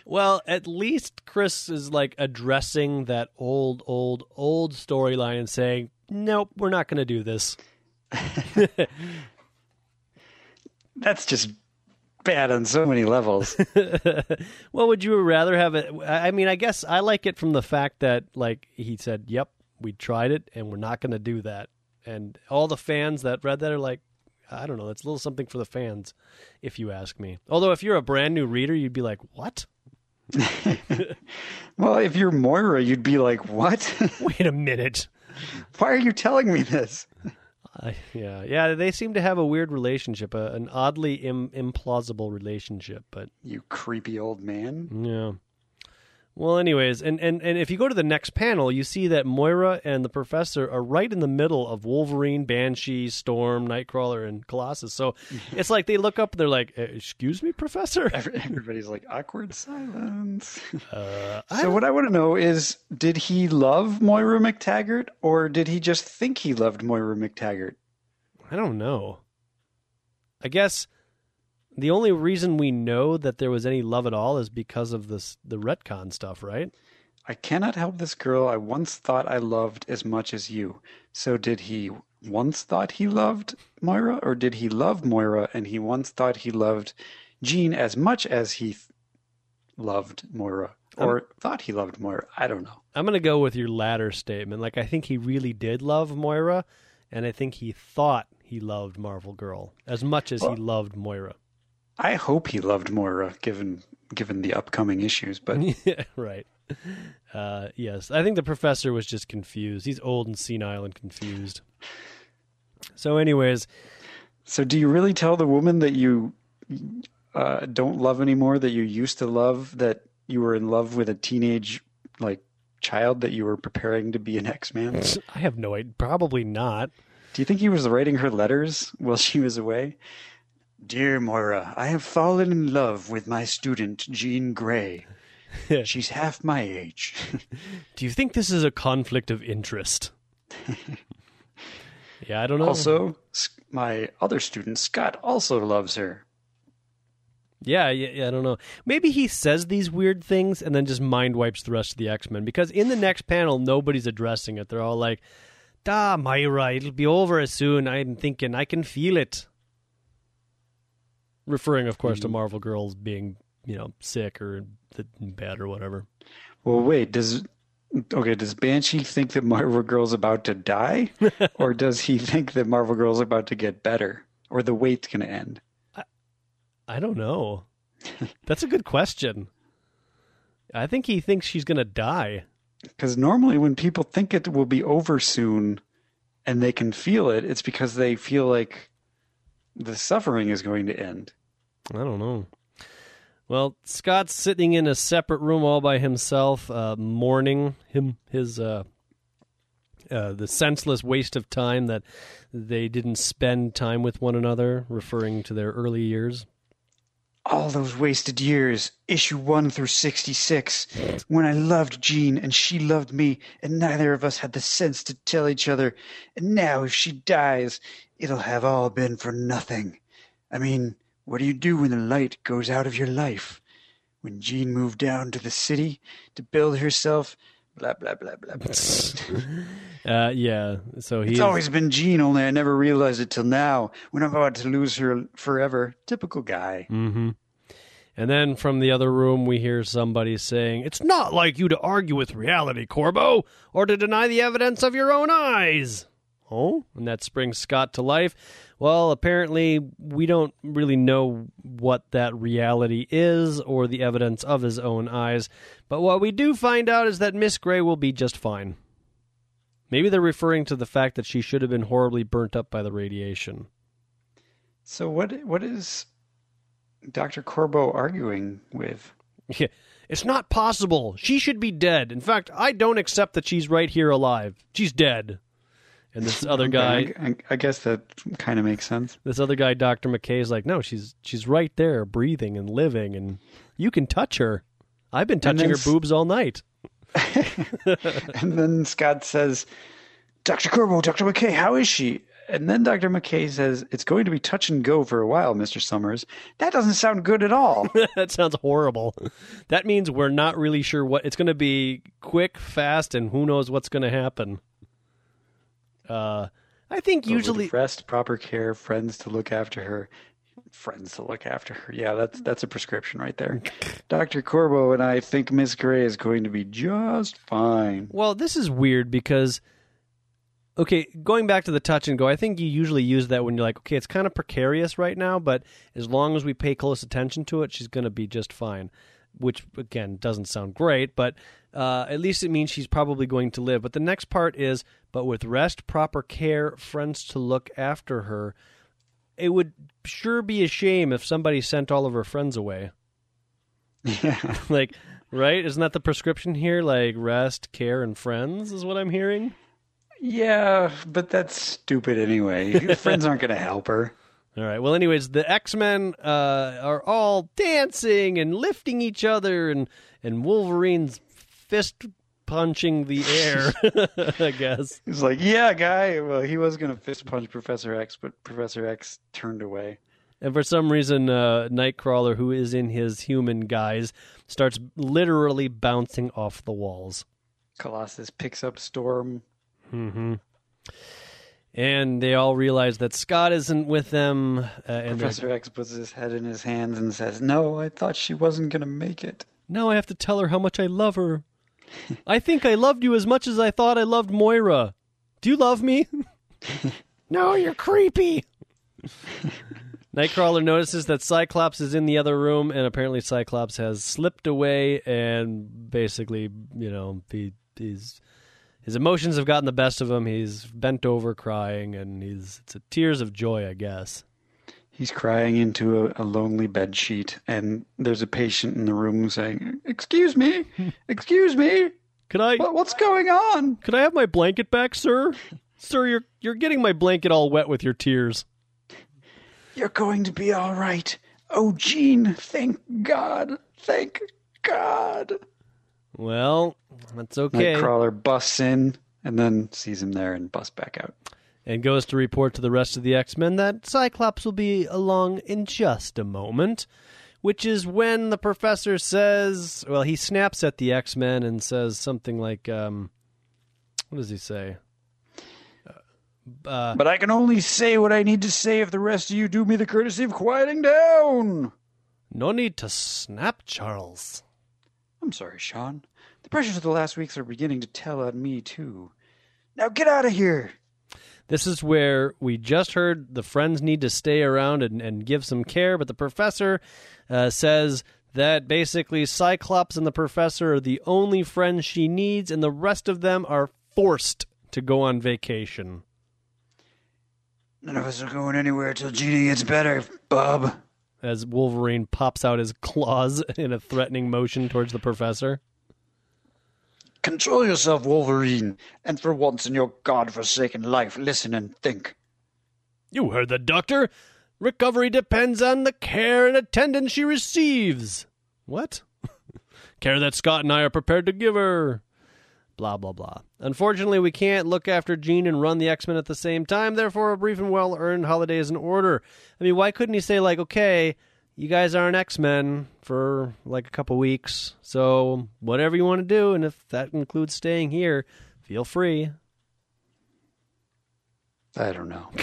Well, at least Chris is like addressing that old, old, old storyline and saying, "Nope, we're not going to do this." That's just bad on so many levels. well, would you rather have it? I mean, I guess I like it from the fact that, like, he said, "Yep, we tried it, and we're not going to do that." and all the fans that read that are like, I don't know, it's a little something for the fans, if you ask me. Although if you're a brand new reader, you'd be like, what? Well, if you're Moira, you'd be like, "What? Wait a minute. Why are you telling me this?" Uh, yeah, yeah. They seem to have a weird relationship, a, an oddly Im- implausible relationship. But You creepy old man. yeah. Well, anyways, and, and, and if you go to the next panel, you see that Moira and the professor are right in the middle of Wolverine, Banshee, Storm, Nightcrawler, and Colossus. So it's like they look up and they're like, "Uh, "Excuse me, Professor." Everybody's like awkward silence. Uh, I so what I want to know is, did he love Moira McTaggart, or did he just think he loved Moira McTaggart? I don't know. I guess the only reason we know that there was any love at all is because of this the retcon stuff, right? I cannot help this girl I once thought I loved as much as you. So did he once thought he loved Moira, or did he love Moira and he once thought he loved Jean as much as he th- loved Moira, or thought he loved Moira? I don't know. I'm gonna go with your latter statement. Like I think he really did love Moira, and I think he thought he loved Marvel Girl as much as he loved Moira. I hope he loved Moira, given given the upcoming issues. But yeah, right. Uh, yes, I think the professor was just confused. He's old and senile and confused. So, anyways, so, do you really tell the woman that you uh, don't love anymore, that you used to love, that you were in love with a teenage like child that you were preparing to be an X Man? I have no idea. Probably not. Do you think he was writing her letters while she was away? Dear Moira, I have fallen in love with my student, Jean Grey. She's half my age. Do you think this is a conflict of interest? yeah, I don't know. also, my other student, Scott, also loves her. Yeah, yeah, yeah, I don't know. Maybe he says these weird things and then just mind wipes the rest of the X Men because in the next panel, nobody's addressing it. They're all like, "Da, Myra, it'll be over as soon." I'm thinking, I can feel it. Referring, of course, to mm-hmm. Marvel Girls being, you know, sick or bad or whatever. Well, wait, does okay, does Banshee think that Marvel Girl's about to die? or does he think that Marvel Girl's about to get better? Or the wait's gonna end? I don't know. That's a good question. I think he thinks she's gonna die. Because normally when people think it will be over soon and they can feel it, it's because they feel like the suffering is going to end. I don't know. Well, Scott's sitting in a separate room all by himself, uh, mourning him his uh, uh, the senseless waste of time that they didn't spend time with one another, referring to their early years. All those wasted years, issue 1 through 66, when I loved Jean and she loved me, and neither of us had the sense to tell each other. And now, if she dies, it'll have all been for nothing. I mean, what do you do when the light goes out of your life? When Jean moved down to the city to build herself, blah, blah, blah, blah, blah. Uh, yeah, so It's he's always been Jean, only I never realized it till now, when I'm about to lose her forever. Typical guy. hmm And then from the other room, we hear somebody saying, It's not like you to argue with reality, Corbeau, or to deny the evidence of your own eyes. Oh, and that springs Scott to life. Well, apparently, we don't really know what that reality is or the evidence of his own eyes. But what we do find out is that Miss Grey will be just fine. Maybe they're referring to the fact that she should have been horribly burnt up by the radiation. So what? What is Dr. Corbeau arguing with? Yeah. It's not possible. She should be dead. In fact, I don't accept that she's right here alive. She's dead. And this other guy, I, I guess that kind of makes sense. this other guy, Doctor McKay, is like, no, she's she's right there, breathing and living, and you can touch her. I've been touching then her boobs all night. And then Scott says, Dr. Corbeau, Dr. McKay, how is she? And then Dr. McKay says, It's going to be touch and go for a while, Mr. Summers. That doesn't sound good at all. that sounds horrible. That means we're not really sure what it's going to be. Quick, fast, and who knows what's going to happen. Uh, I think usually rest, proper care, friends to look after her. Friends to look after her. Yeah, that's that's a prescription right there. Dr. Corbeau and I think Miss Grey is going to be just fine. Well, this is weird because okay, going back to the touch and go, I think you usually use that when you're like, okay, it's kind of precarious right now, but as long as we pay close attention to it, she's going to be just fine. Which again doesn't sound great, but uh, at least it means she's probably going to live. But the next part is, but with rest, proper care, friends to look after her. It would sure be a shame if somebody sent all of her friends away. Yeah. like, right? Isn't that the prescription here? Like rest, care, and friends is what I'm hearing. Yeah, but that's stupid anyway. Friends aren't going to help her. All right. Well, anyways, the X Men uh, are all dancing and lifting each other, and and Wolverine's fist punching the air. I guess. He's like, yeah, guy. Well, he was going to fist punch Professor X, but Professor X turned away. And for some reason, uh, Nightcrawler, who is in his human guise, starts literally bouncing off the walls. Colossus picks up Storm. Mm-hmm. And they all realize that Scott isn't with them. Uh, and they're- Professor X puts his head in his hands and says, No, I thought she wasn't going to make it. now I have to tell her how much I love her. I think I loved you as much as I thought I loved Moira. Do you love me? no, you're creepy. Nightcrawler notices that Cyclops is in the other room, and apparently Cyclops has slipped away, and basically, you know, he, he's his emotions have gotten the best of him. He's bent over crying, and he's it's a tears of joy, I guess. He's crying into a, a lonely bed sheet, and there's a patient in the room saying, Excuse me, excuse me, Could I what, what's going on? could I have my blanket back, sir? sir, you're you're getting my blanket all wet with your tears. You're going to be all right. Oh, Jean, thank God, thank God. Well, that's okay. Nightcrawler busts in and then sees him there and busts back out. And goes to report to the rest of the X Men that Cyclops will be along in just a moment. Which is when the professor says, well, he snaps at the X Men and says something like, um, what does he say? Uh, But I can only say what I need to say if the rest of you do me the courtesy of quieting down. no need to snap, Charles. I'm sorry, Sean. The pressures of the last weeks are beginning to tell on me, too. Now get out of here. This is where we just heard the friends need to stay around and, and give some care, but the professor uh, says that basically Cyclops and the professor are the only friends she needs, and the rest of them are forced to go on vacation. None of us are going anywhere till Jeannie gets better, Bob. As Wolverine pops out his claws in a threatening motion towards the professor. Control yourself, Wolverine, and for once in your god-forsaken life, listen and think. You heard the doctor. Recovery depends on the care and attendance she receives. What? care that Scott and I are prepared to give her. Blah, blah, blah. Unfortunately, we can't look after Jean and run the X Men at the same time, therefore, a brief and well earned holiday is in order. I mean, why couldn't he say, like, okay, you guys aren't X Men for like a couple weeks, so whatever you want to do, and if that includes staying here, feel free. I don't know.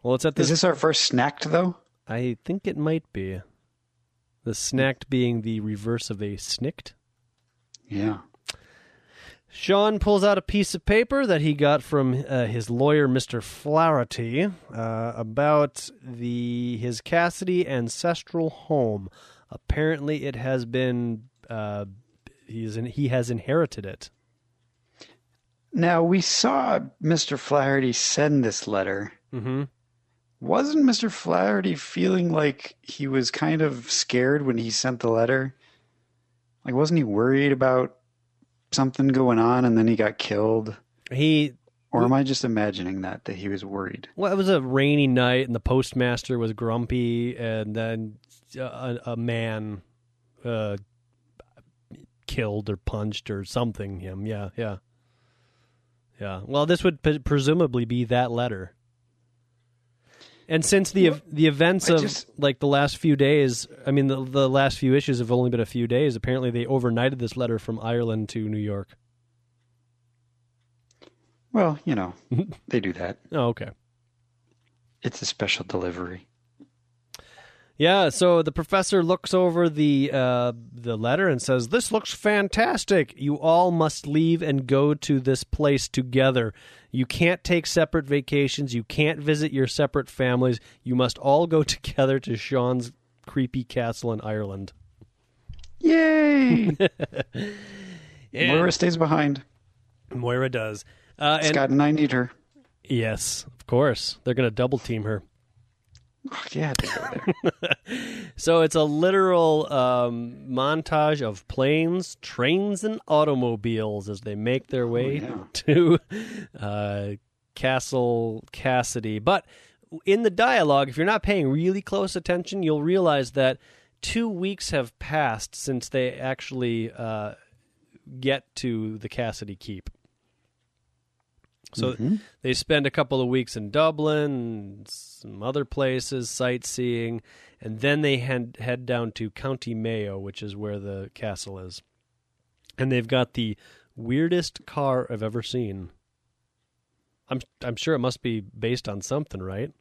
Well, it's at this. Is this this our first snacked, though? I think it might be. The snacked being the reverse of a snicked. Yeah. Sean pulls out a piece of paper that he got from uh, his lawyer, Mr. Flaherty, uh, about the his Cassidy ancestral home. Apparently, it has been uh, he's in, he has inherited it. Now, we saw Mr. Flaherty send this letter. Mm-hmm. Wasn't Mr. Flaherty feeling like he was kind of scared when he sent the letter? Like, wasn't he worried about something going on and then he got killed? He Or am I just imagining that, that he was worried? well, it was a rainy night, and the postmaster was grumpy, and then a, a man uh, killed or punched or something him. Yeah, yeah, yeah. Well, this would p- presumably be that letter. And since the the events I of just- like the last few days, I mean the the last few issues have only been a few days. Apparently, they overnighted this letter from Ireland to New York. Well, you know, they do that. Oh, okay. It's a special delivery. Yeah, so the professor looks over the uh, the letter and says, "This looks fantastic. You all must leave and go to this place together. You can't take separate vacations. You can't visit your separate families. You must all go together to Sean's creepy castle in Ireland." Yay! Moira stays behind. Moira does. Uh, and Scott and I need her. yes, of course, they're going to double team her. Oh, yeah. So it's a literal um, montage of planes, trains, and automobiles as they make their way yeah. to uh, Castle Cassidy. But in the dialogue, if you're not paying really close attention, you'll realize that two weeks have passed since they actually uh, get to the Cassidy Keep. So mm-hmm. they spend a couple of weeks in Dublin, some other places, sightseeing, and then they head, head down to County Mayo, which is where the castle is. And they've got the weirdest car I've ever seen. I'm I'm sure it must be based on something, right?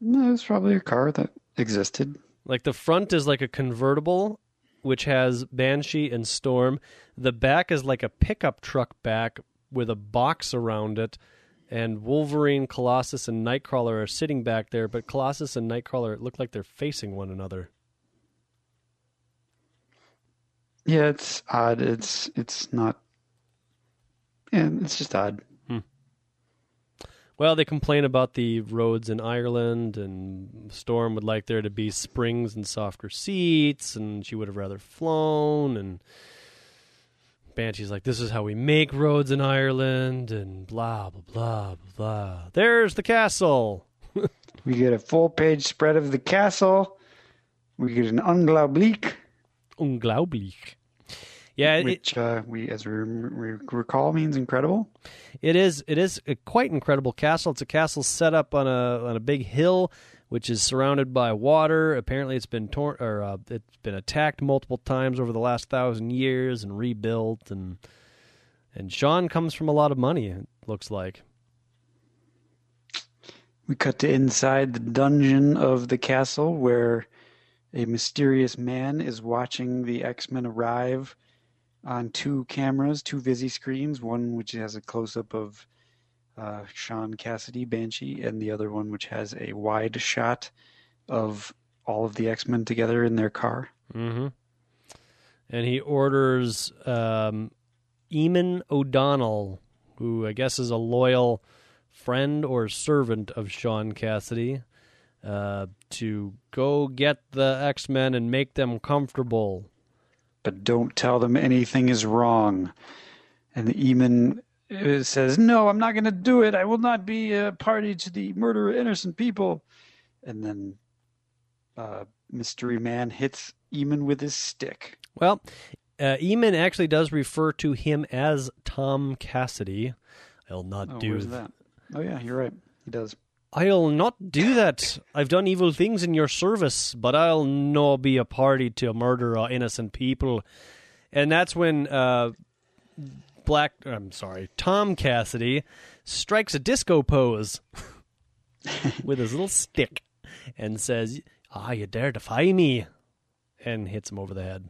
no, it's probably a car that existed. Like the front is like a convertible, which has Banshee and Storm. The back is like a pickup truck back with a box around it. And Wolverine, Colossus, and Nightcrawler are sitting back there, but Colossus and Nightcrawler look like they're facing one another. Yeah, it's odd. It's it's not. Yeah, it's just odd. Hmm. Well, they complain about the roads in Ireland, and Storm would like there to be springs and softer seats, and she would have rather flown. And Banshee's like, "This is how we make roads in Ireland," and blah blah blah blah. There's the castle. We get a full page spread of the castle. We get an unglaublich, Unglaublich. Yeah, it, which uh, we, as we re- recall, means incredible. It is. It is a quite incredible castle. It's a castle set up on a on a big hill, which is surrounded by water. Apparently, it's been torn or uh, it's been attacked multiple times over the last thousand years and rebuilt. and And Sean comes from a lot of money. It looks like. We cut to inside the dungeon of the castle where a mysterious man is watching the X Men arrive on two cameras, two Visi screens, one which has a close up of uh, Sean Cassidy, Banshee, and the other one which has a wide shot of all of the X Men together in their car. Mm-hmm. And he orders um, Eamon O'Donnell, who I guess is a loyal friend or servant of Sean Cassidy, uh, to go get the X Men and make them comfortable. but don't tell them anything is wrong. And the Eamon says, No, I'm not going to do it. I will not be a party to the murder of innocent people. And then uh, Mystery Man hits Eamon with his stick. Well, uh, Eamon actually does refer to him as Tom Cassidy. I'll not Oh, do where's that? Oh, yeah, you're right. He does. I'll not do that. I've done evil things in your service, but I'll no be a party to murder of innocent people. And that's when uh, Black, I'm sorry, Tom Cassidy strikes a disco pose with his little stick and says, "Ah, you dare defy me," and hits him over the head.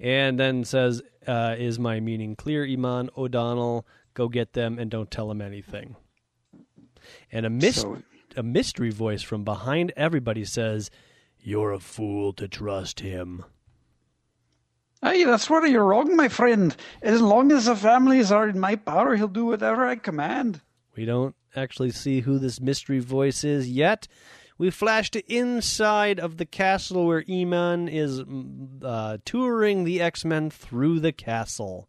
And then says, uh, "Is my meaning clear, Eamon O'Donnell? Go get them and don't tell them anything." And a mist So, a mystery voice from behind everybody says, "You're a fool to trust him." Hey, that's where you're wrong, my friend. As long as the families are in my power, he'll do whatever I command. We don't actually see who this mystery voice is yet. We flash to inside of the castle where Eamon is mm, uh, touring the X Men through the castle.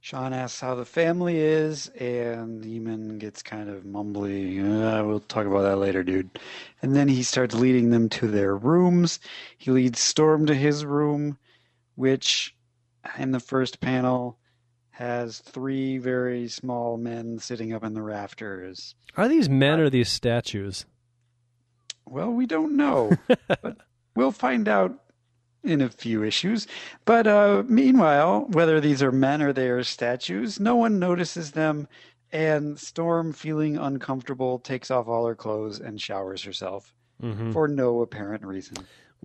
Sean asks how the family is, and Eamon gets kind of mumbly. Uh, we'll talk about that later, dude. And then he starts leading them to their rooms. He leads Storm to his room, which in the first panel has three very small men sitting up in the rafters. Are these men or these statues? Well, we don't know, but we'll find out in a few issues. But uh, meanwhile, whether these are men or they are statues, no one notices them. And Storm, feeling uncomfortable, takes off all her clothes and showers herself. for no apparent reason.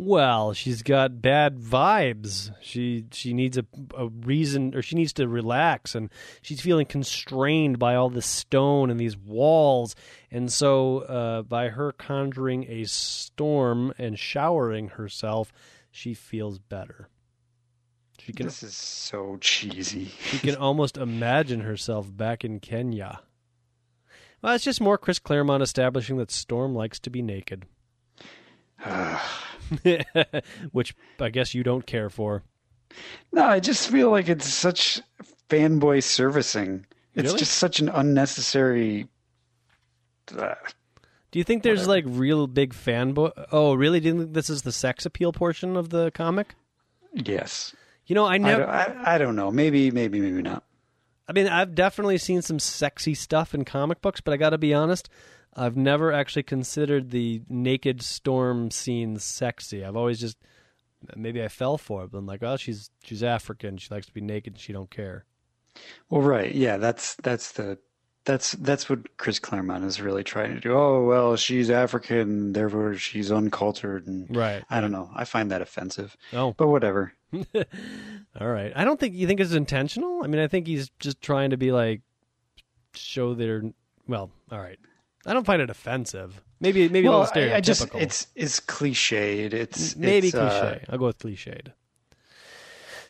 Well, she's got bad vibes. She she needs a, a reason, or she needs to relax, and she's feeling constrained by all this stone and these walls. And so, uh, by her conjuring a storm and showering herself, she feels better. She can This is so cheesy. she can almost imagine herself back in Kenya. Well, it's just more Chris Claremont establishing that Storm likes to be naked, which I guess you don't care for. No, I just feel like it's such fanboy servicing. It's Really? just such an unnecessary. Uh, Do you think there's like real big fanboy? Oh, really? Do you think this is the sex appeal portion of the comic? yes, You know, I I, never. don't, I, I don't know. Maybe, maybe, maybe not. I mean, I've definitely seen some sexy stuff in comic books, but I got to be honest, I've never actually considered the naked storm scene sexy. I've always just maybe I fell for it, but I'm like, oh, she's she's African, she likes to be naked, and she don't care. Well, right, yeah, that's that's the that's that's what Chris Claremont is really trying to do. Oh well, she's African, therefore she's uncultured, and Right. I don't know. I find that offensive, Oh, but whatever. all right. I don't think you think it's intentional. I mean, I think he's just trying to be like show their well. All right. I don't find it offensive. Maybe maybe a little stereotypical. I, I just it's it's cliched. It's Maybe it's, uh. I'll go with cliched.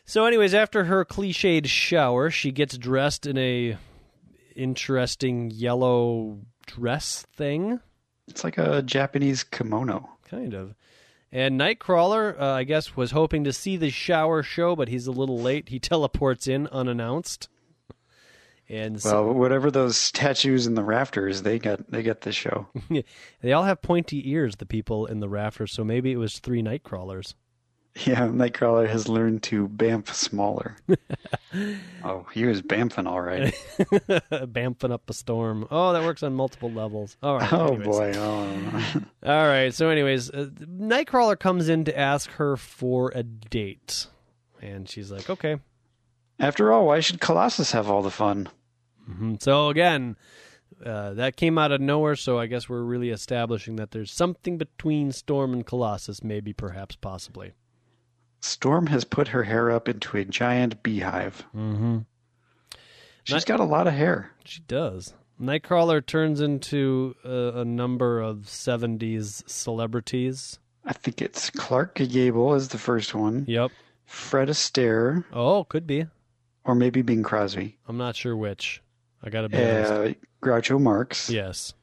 So, anyways, after her cliched shower, she gets dressed in a interesting yellow dress thing, it's like a Japanese kimono. kind of. And Nightcrawler, uh, I guess, was hoping to see the shower show, but he's a little late. He teleports in unannounced, and so Well, whatever those statues in the rafters, they got they got the show. they all have pointy ears. The people in the rafters, so maybe it was three Nightcrawlers. Yeah, Nightcrawler has learned to bamf smaller. oh, he was bamfing all right. Bamfing up a storm. Oh, that works on multiple levels. All right. Oh anyways. boy. Oh. All right. So, anyways, uh, Nightcrawler comes in to ask her for a date, and she's like, "Okay." After all, why should Colossus have all the fun? Mhm. So again, uh, that came out of nowhere. So I guess we're really establishing that there's something between Storm and Colossus, maybe, perhaps, possibly. Storm has put her hair up into a giant beehive. Mm-hmm. She's Night- got a lot of hair. She does. Nightcrawler turns into a, a number of '70s celebrities. I think it's Clark Gable is the first one. Yep. Fred Astaire, Oh, could be. or maybe Bing Crosby. I'm not sure which. I gotta be. Uh, Groucho Marx. Yes.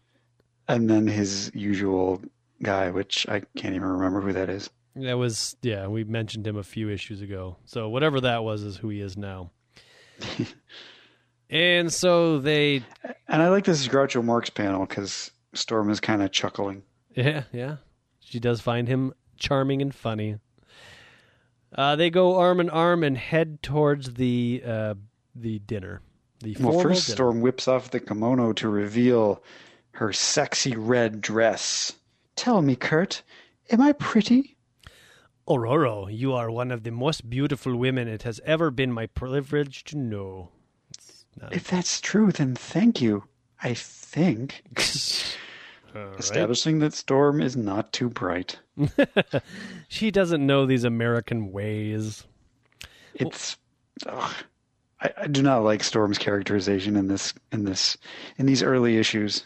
And then his usual guy, which I can't even remember who that is. That was yeah, we mentioned him a few issues ago. So whatever that was is who he is now. and so they And I like this Groucho Marx panel because Storm is kind of chuckling. yeah, yeah. She does find him charming and funny. Uh, they go arm in arm and head towards the uh, the dinner. The Well, first dinner. Storm whips off the kimono to reveal her sexy red dress. Tell me, Kurt, am I pretty? Ororo, you are one of the most beautiful women it has ever been my privilege to know. If that's true, then thank you. I think. All right. Establishing that Storm is not too bright. She doesn't know these American ways. It's. ugh. I, I do not like Storm's characterization in this in this in these early issues.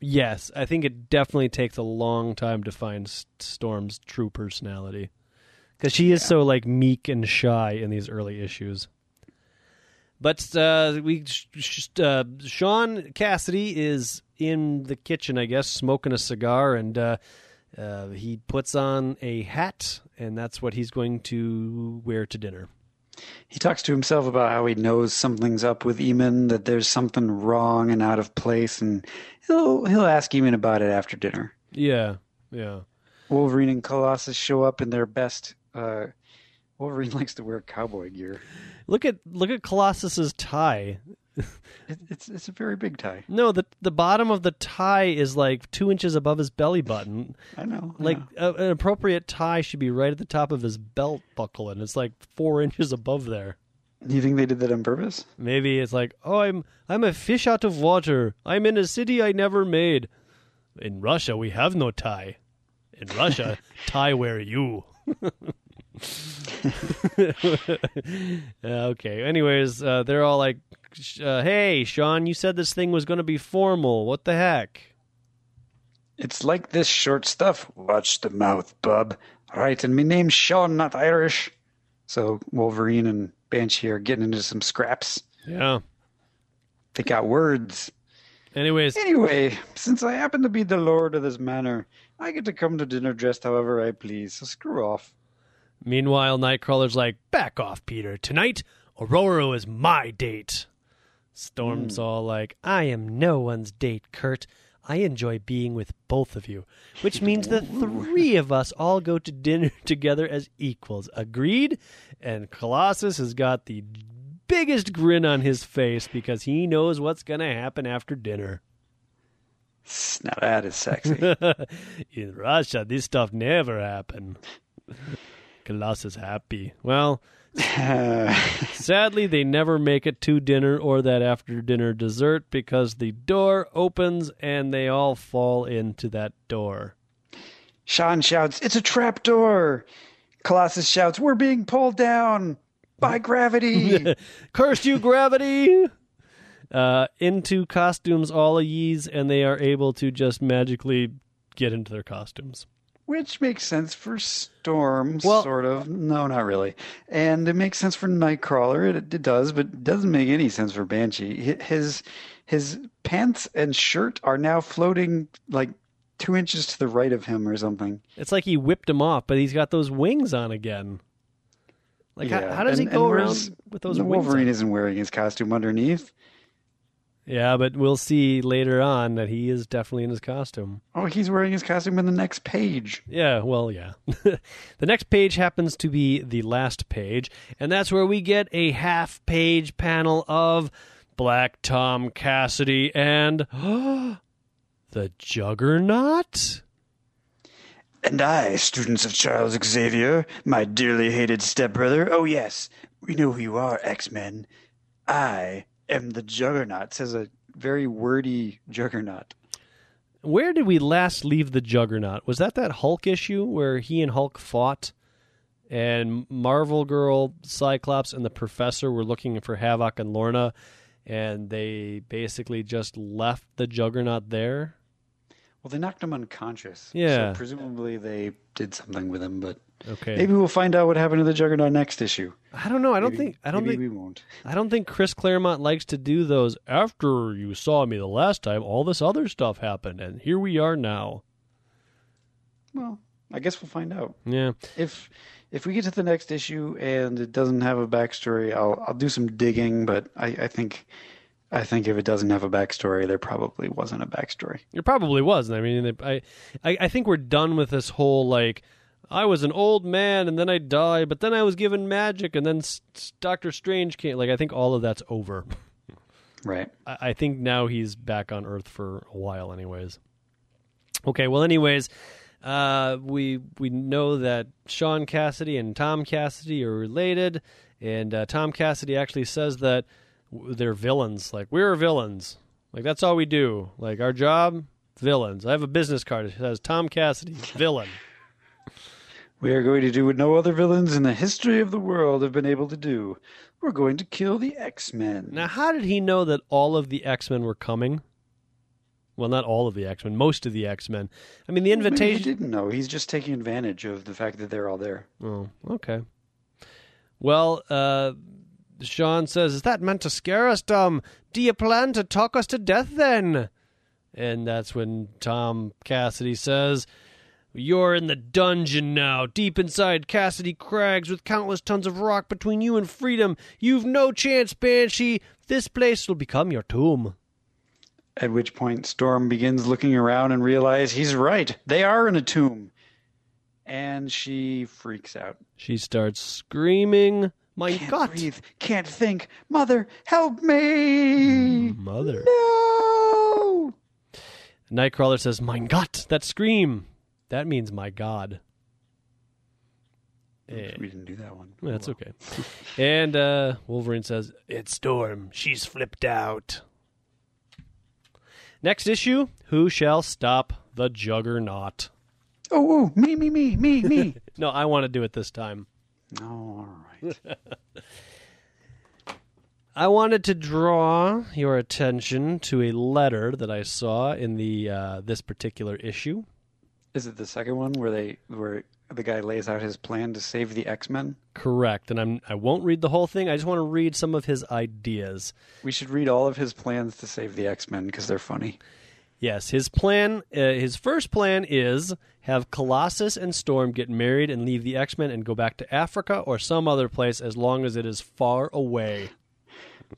Yes, I think it definitely takes a long time to find Storm's true personality because she is so like meek and shy in these early issues. But uh, we, sh- sh- uh, Sean Cassidy is in the kitchen, I guess, smoking a cigar, and uh, uh, he puts on a hat, and that's what he's going to wear to dinner. He talks to himself about how he knows something's up with Eamon, that there's something wrong and out of place, and he'll he'll ask Eamon about it after dinner. Yeah, yeah. Wolverine and Colossus show up in their best. Uh, Wolverine likes to wear cowboy gear. Look at look at Colossus's tie. It, it's it's a very big tie. No, the the bottom of the tie is like two inches above his belly button. I know. I Like know. a, an appropriate tie should be right at the top of his belt buckle, and it's like four inches above there. Do you think they did that on purpose? Maybe it's like, oh, I'm I'm a fish out of water. I'm in a city I never made. In Russia, we have no tie. In Russia, tie wear you. okay. Anyways, uh, they're all like, uh, "Hey, Sean, you said this thing was going to be formal. What the heck?" It's like this short stuff. Watch the mouth, bub. Right, and me name's Sean, not Irish. So Wolverine and Banshee are getting into some scraps. Yeah. They got words. Anyways, Anyway, since I happen to be the lord of this manor, I get to come to dinner dressed however I please, so screw off. meanwhile, Nightcrawler's like, "Back off, Peter. Tonight, Ororo is my date." Storm's hmm. all like, "I am no one's date, Kurt. I enjoy being with both of you, which means the three of us all go to dinner together as equals. Agreed?" And Colossus has got the biggest grin on his face because he knows what's going to happen after dinner. Now that is sexy. In Russia, this stuff never happen. Colossus happy. Well, sadly, they never make it to dinner or that after dinner dessert because the door opens and they all fall into that door. Sean shouts, It's a trap door. Colossus shouts, We're being pulled down by gravity. Curse you, gravity! Uh, into costumes, all of yees, and they are able to just magically get into their costumes. Which makes sense for Storm, Well- sort of. No, not really. And it makes sense for Nightcrawler. It, it does, but it doesn't make any sense for Banshee. His his pants and shirt are now floating like two inches to the right of him or something. It's like he whipped him off, but he's got those wings on again. Like, how, Yeah, how does and- he go around with those? Wolverine isn't wearing his costume underneath. Yeah, but we'll see later on that he is definitely in his costume. Oh, he's wearing his costume in the next page. Yeah, well, yeah. the next page happens to be the last page, and that's where we get a half page panel of Black Tom Cassidy and the Juggernaut. And I, students of Charles Xavier, my dearly hated stepbrother. Oh, yes, we know who you are, X Men. I am the Juggernaut, says a very wordy Juggernaut. Where did we last leave the Juggernaut? Was that that Hulk issue where he and Hulk fought, and Marvel Girl, Cyclops, and the Professor were looking for Havoc and Lorna, and they basically just left the Juggernaut there? Well, they knocked him unconscious. Yeah. So presumably they did something with him, but Okay. maybe we'll find out what happened to the Juggernaut next issue. I don't know. I don't Maybe- think. I don't maybe think. we won't. I don't think Chris Claremont likes to do those. After you saw me the last time, all this other stuff happened, and here we are now. Well, I guess we'll find out. Yeah. If if we get to the next issue and it doesn't have a backstory, I'll I'll do some digging. But I, I think I think if it doesn't have a backstory, there probably wasn't a backstory. It probably was. I mean, I, I, I think we're done with this whole like, I was an old man and then I died, but then I was given magic and then S- S- Doctor Strange came. Like, I think all of that's over. Right. I, I think now he's back on Earth for a while, anyways. Okay, well, anyways, uh, we we know that Sean Cassidy and Tom Cassidy are related, and uh, Tom Cassidy actually says that they're villains. Like we're villains. Like that's all we do. Like our job, villains. I have a business card that says Tom Cassidy, villain. We are going to do what no other villains in the history of the world have been able to do. We're going to kill the X Men. Now, how did he know that all of the X Men were coming? Well, not all of the X Men, most of the X Men. I mean, the Maybe he didn't know. He's just taking advantage of the fact that they're all there. Oh, okay. Well, uh, Sean says, Is that meant to scare us, Tom? Do you plan to talk us to death then? And that's when Tom Cassidy says, You're in the dungeon now, deep inside Cassidy Crags with countless tons of rock between you and freedom. You've no chance, Banshee. This place will become your tomb. At which point, Storm begins looking around and realizes he's right. They are in a tomb. And she freaks out. She starts screaming, My Can't God! breathe. Can't think. Mother, help me! Mother. No! Nightcrawler says, Mein Gott, that scream. That means my God. Eh, We didn't do that one. that's Oh, well. okay. And uh, Wolverine says, It's Storm. She's flipped out. Next issue Who Shall Stop the Juggernaut? Oh, oh, me, me, me, me, me. No, I want to do it this time. all right. I wanted to draw your attention to a letter that I saw in the uh, this particular issue. Is it the second one where they where the guy lays out his plan to save the X Men? Correct, and I'm I won't read the whole thing. I just want to read some of his ideas. We should read all of his plans to save the X Men because they're funny. Yes, his plan, uh, his first plan is have Colossus and Storm get married and leave the X Men and go back to Africa or some other place as long as it is far away.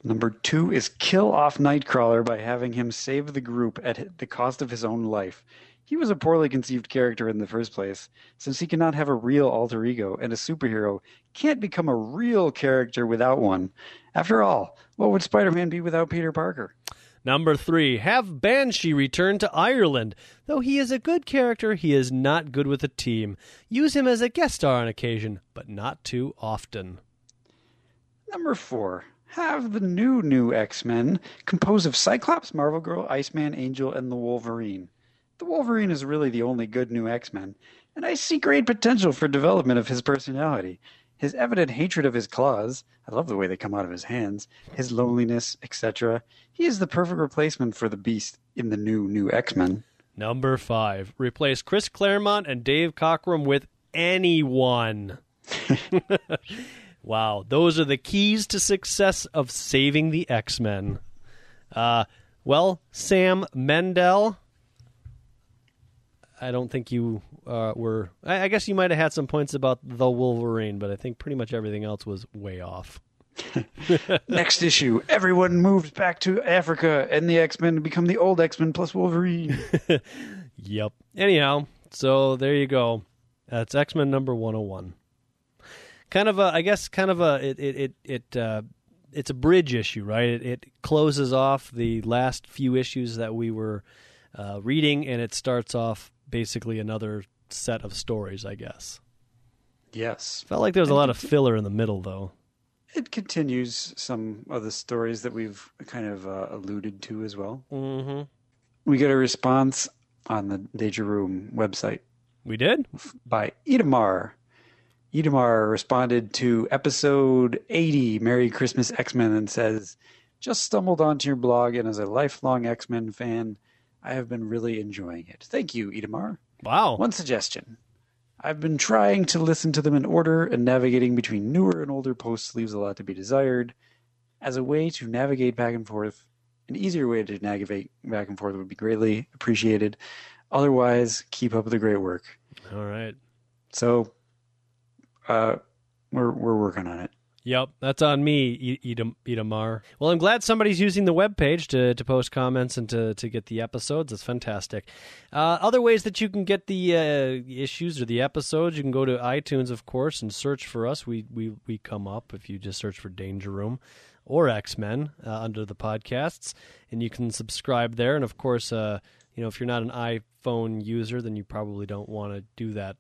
Number two is kill off Nightcrawler by having him save the group at the cost of his own life. He was a poorly conceived character in the first place, since he cannot have a real alter ego, and a superhero can't become a real character without one. After all, what would Spider Man be without Peter Parker? Number three, have Banshee return to Ireland. Though he is a good character, he is not good with a team. Use him as a guest star on occasion, but not too often. Number four, have the new new X Men composed of Cyclops, Marvel Girl, Iceman, Angel, and the Wolverine. The Wolverine is really the only good new X Men, and I see great potential for development of his personality. His evident hatred of his claws, I love the way they come out of his hands, his loneliness, etc. He is the perfect replacement for the Beast in the new new X Men. Number five, replace Chris Claremont and Dave Cockrum with anyone. wow, those are the keys to success of saving the X Men. Uh, well, Sam Mendel, I don't think you uh, were. I, I guess you might have had some points about the Wolverine, but I think pretty much everything else was way off. Next issue, everyone moves back to Africa, and the X Men become the old X Men plus Wolverine. Yep. Anyhow, so there you go. That's X Men number one hundred one. Kind of a, I guess, kind of a, it, it, it, it uh, it's a bridge issue, right? It, it closes off the last few issues that we were uh, reading, and it starts off basically another set of stories, I guess. yes, Felt like there was a lot of filler in the middle, though. it continues some of the stories that we've kind of uh, alluded to as well. Mm-hmm. We get a response on the Danger Room website We did. by Idamar. Idamar responded to episode 80, Merry Christmas X Men, and says, Just stumbled onto your blog, and as a lifelong X Men fan, I have been really enjoying it. Thank you, Idamar. Wow. One suggestion. I've been trying to listen to them in order, and navigating between newer and older posts leaves a lot to be desired. As a way to navigate back and forth, an easier way to navigate back and forth would be greatly appreciated. Otherwise, keep up the great work. All right. So, uh, we're we're working on it. Yep, that's on me, Edam- Edamar. Well, I'm glad somebody's using the webpage to, to post comments and to, to get the episodes. It's fantastic. Uh, other ways that you can get the uh, issues or the episodes, you can go to iTunes, of course, and search for us. We, we, we come up if you just search for Danger Room or X Men uh, under the podcasts, and you can subscribe there. And of course, uh, you know, if you're not an iPhone user, then you probably don't want to do that.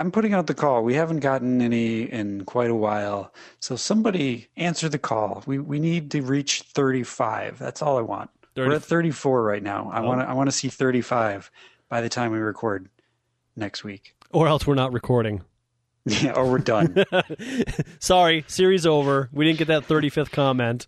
I'm putting out the call. We haven't gotten any in quite a while. So somebody answer the call. We we need to reach 35. That's all I want. We're at 34 right now. I Oh. want to I want to see 35 by the time we record next week. or else we're not recording. Yeah, or we're done. Sorry, series over. We didn't get that 35th comment.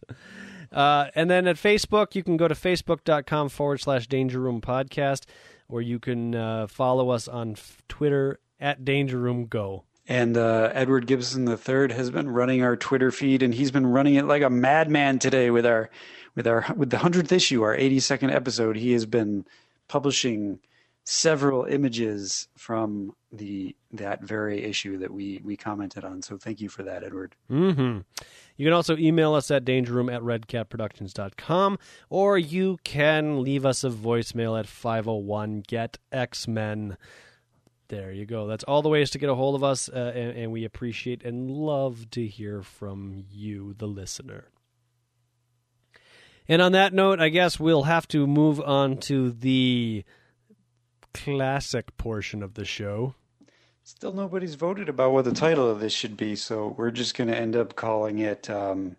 Uh, and then at Facebook, you can go to facebook.com forward slash Danger Room Podcast, or you can uh, follow us on Twitter at Danger Room Go. and uh, Edward Gibson III has been running our Twitter feed, and he's been running it like a madman today with our with our with the hundredth issue, our 82nd episode. He has been publishing several images from the that very issue that we we commented on. So thank you for that, Edward. hmm You can also email us at dangerroom at redcatproductions.com, or you can leave us a voicemail at 501 GET X Men. There you go. That's all the ways to get a hold of us, uh, and, and we appreciate and love to hear from you, the listener. And on that note, I guess we'll have to move on to the classic portion of the show. Still, nobody's voted about what the title of this should be, so we're just going to end up calling it um,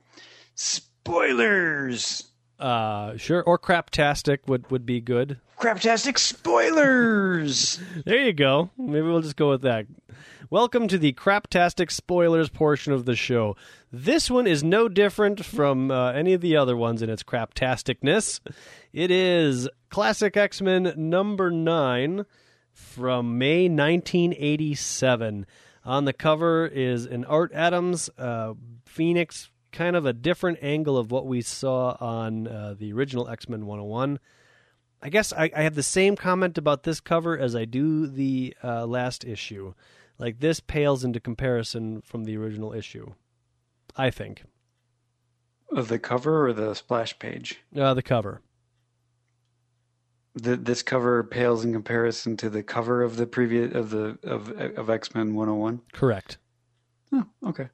spoilers. Uh, sure. Or craptastic would would be good. Craptastic spoilers. There you go. Maybe we'll just go with that. Welcome to the craptastic spoilers portion of the show. This one is no different from uh, any of the other ones in its craptasticness. It is Classic X Men number nine from May 1987. On the cover is an Art Adams uh, Phoenix, kind of a different angle of what we saw on uh, the original X Men 101. I guess I, I have the same comment about this cover as I do the uh, last issue. Like this pales into comparison from the original issue. I think Of the cover or the splash page? uh, the cover. The, this cover pales in comparison to the cover of the previous of the of of X Men 101. Correct. Oh, okay.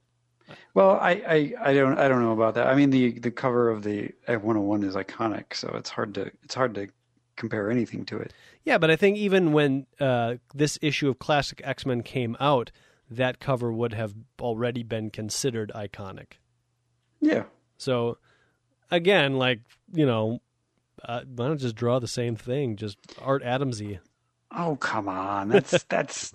Well, I, I, I don't I don't know about that. I mean the the cover of the F one hundred one is iconic, so it's hard to it's hard to compare anything to it. Yeah, but I think even when uh, this issue of Classic X Men came out, that cover would have already been considered iconic. Yeah. So, again, like you know, uh, why not just draw the same thing, just Art Adamsy? Oh come on, that's that's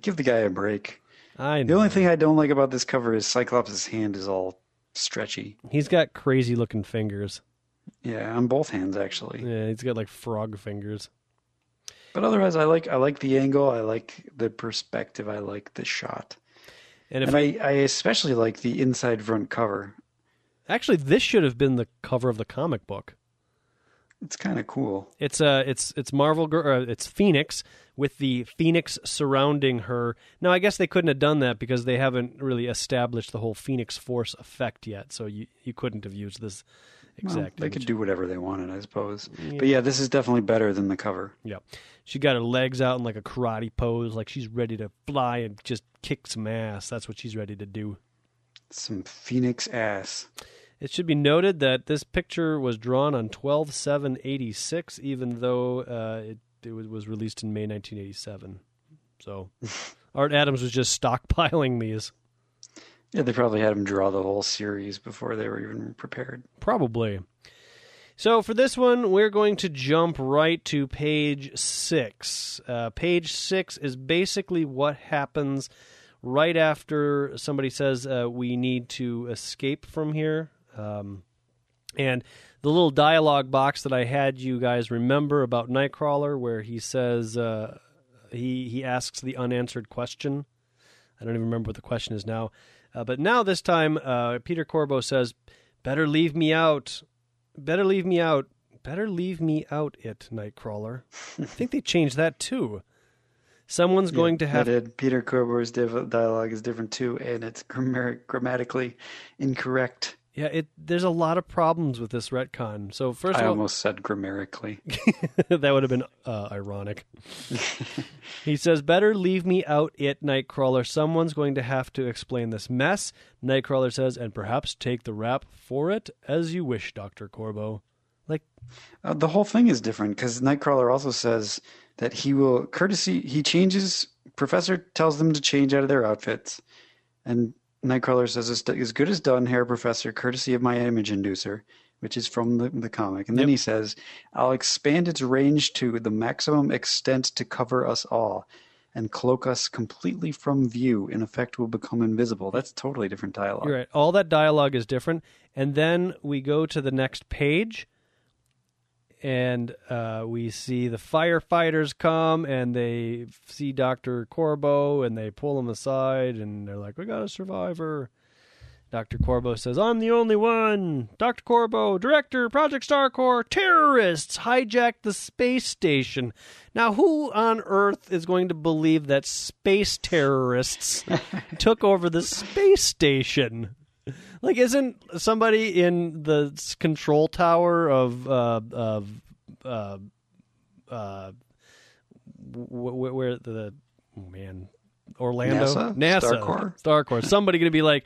give the guy a break. I know. The only thing I don't like about this cover is Cyclops' hand is all stretchy. he's got crazy looking fingers. Yeah, on both hands actually. Yeah, he's got like frog fingers. But otherwise, I like I like the angle. I like the perspective. I like the shot, And if and I, I especially like the inside front cover. actually, this should have been the cover of the comic book. It's kind of cool. It's uh, it's it's Marvel, uh, it's Phoenix with the Phoenix surrounding her. Now, I guess they couldn't have done that because they haven't really established the whole Phoenix Force effect yet. So you you couldn't have used this Well, they could do whatever they wanted, I suppose. But yeah, this is definitely better than the cover. Yeah, she got her legs out in like a karate pose, like she's ready to fly and just kick some ass. That's what she's ready to do. Some Phoenix ass. It should be noted that this picture was drawn on 12 7 86, even though uh, it, it was, was released in May 1987. So Art Adams was just stockpiling these. Yeah, they probably had him draw the whole series before they were even prepared. Probably. So for this one, we're going to jump right to page six. Uh, page six is basically what happens right after somebody says uh, we need to escape from here. Um, and the little dialogue box that I had you guys remember about Nightcrawler, where he says uh, he he asks the unanswered question. I don't even remember what the question is now. Uh, but now this time, uh, Peter Corbeau says, "Better leave me out. Better leave me out. Better leave me out." It Nightcrawler. I think they changed that too. Someone's going to have. Peter Corbeau's div- dialogue is different too, and it's grammar- grammatically incorrect. Yeah, it. There's a lot of problems with this retcon. So first I of all, almost said grammatically. that would have been uh, ironic. he says, "Better leave me out, it Nightcrawler. Someone's going to have to explain this mess." Nightcrawler says, "And perhaps take the rap for it as you wish, Doctor Corbeau." Like, Uh, the whole thing is different because Nightcrawler also says that he will courtesy. He changes. Professor tells them to change out of their outfits, and Nightcrawler says, "As, good as done, Herr Professor, courtesy of my image inducer." Which is from the, the comic. And then Yep. he says, I'll expand its range to the maximum extent to cover us all and cloak us completely from view. In effect, will become invisible. That's totally different dialogue. you're right. All that dialogue is different, and then we go to the next page, and uh, we see the firefighters come, and they see Doctor Corbeau, and they pull him aside, and they're like, "We got a survivor." Dr. Corbeau says, I'm the only one. Dr. Corbeau, director, Project Starcore, terrorists hijacked the space station. Now, who on earth is going to believe that space terrorists took over the space station? Like, isn't somebody in the control tower of, uh, of, uh, uh, wh- wh- where the, oh man, Orlando? NASA? NASA. Starcore? Starcore. Somebody going to be like,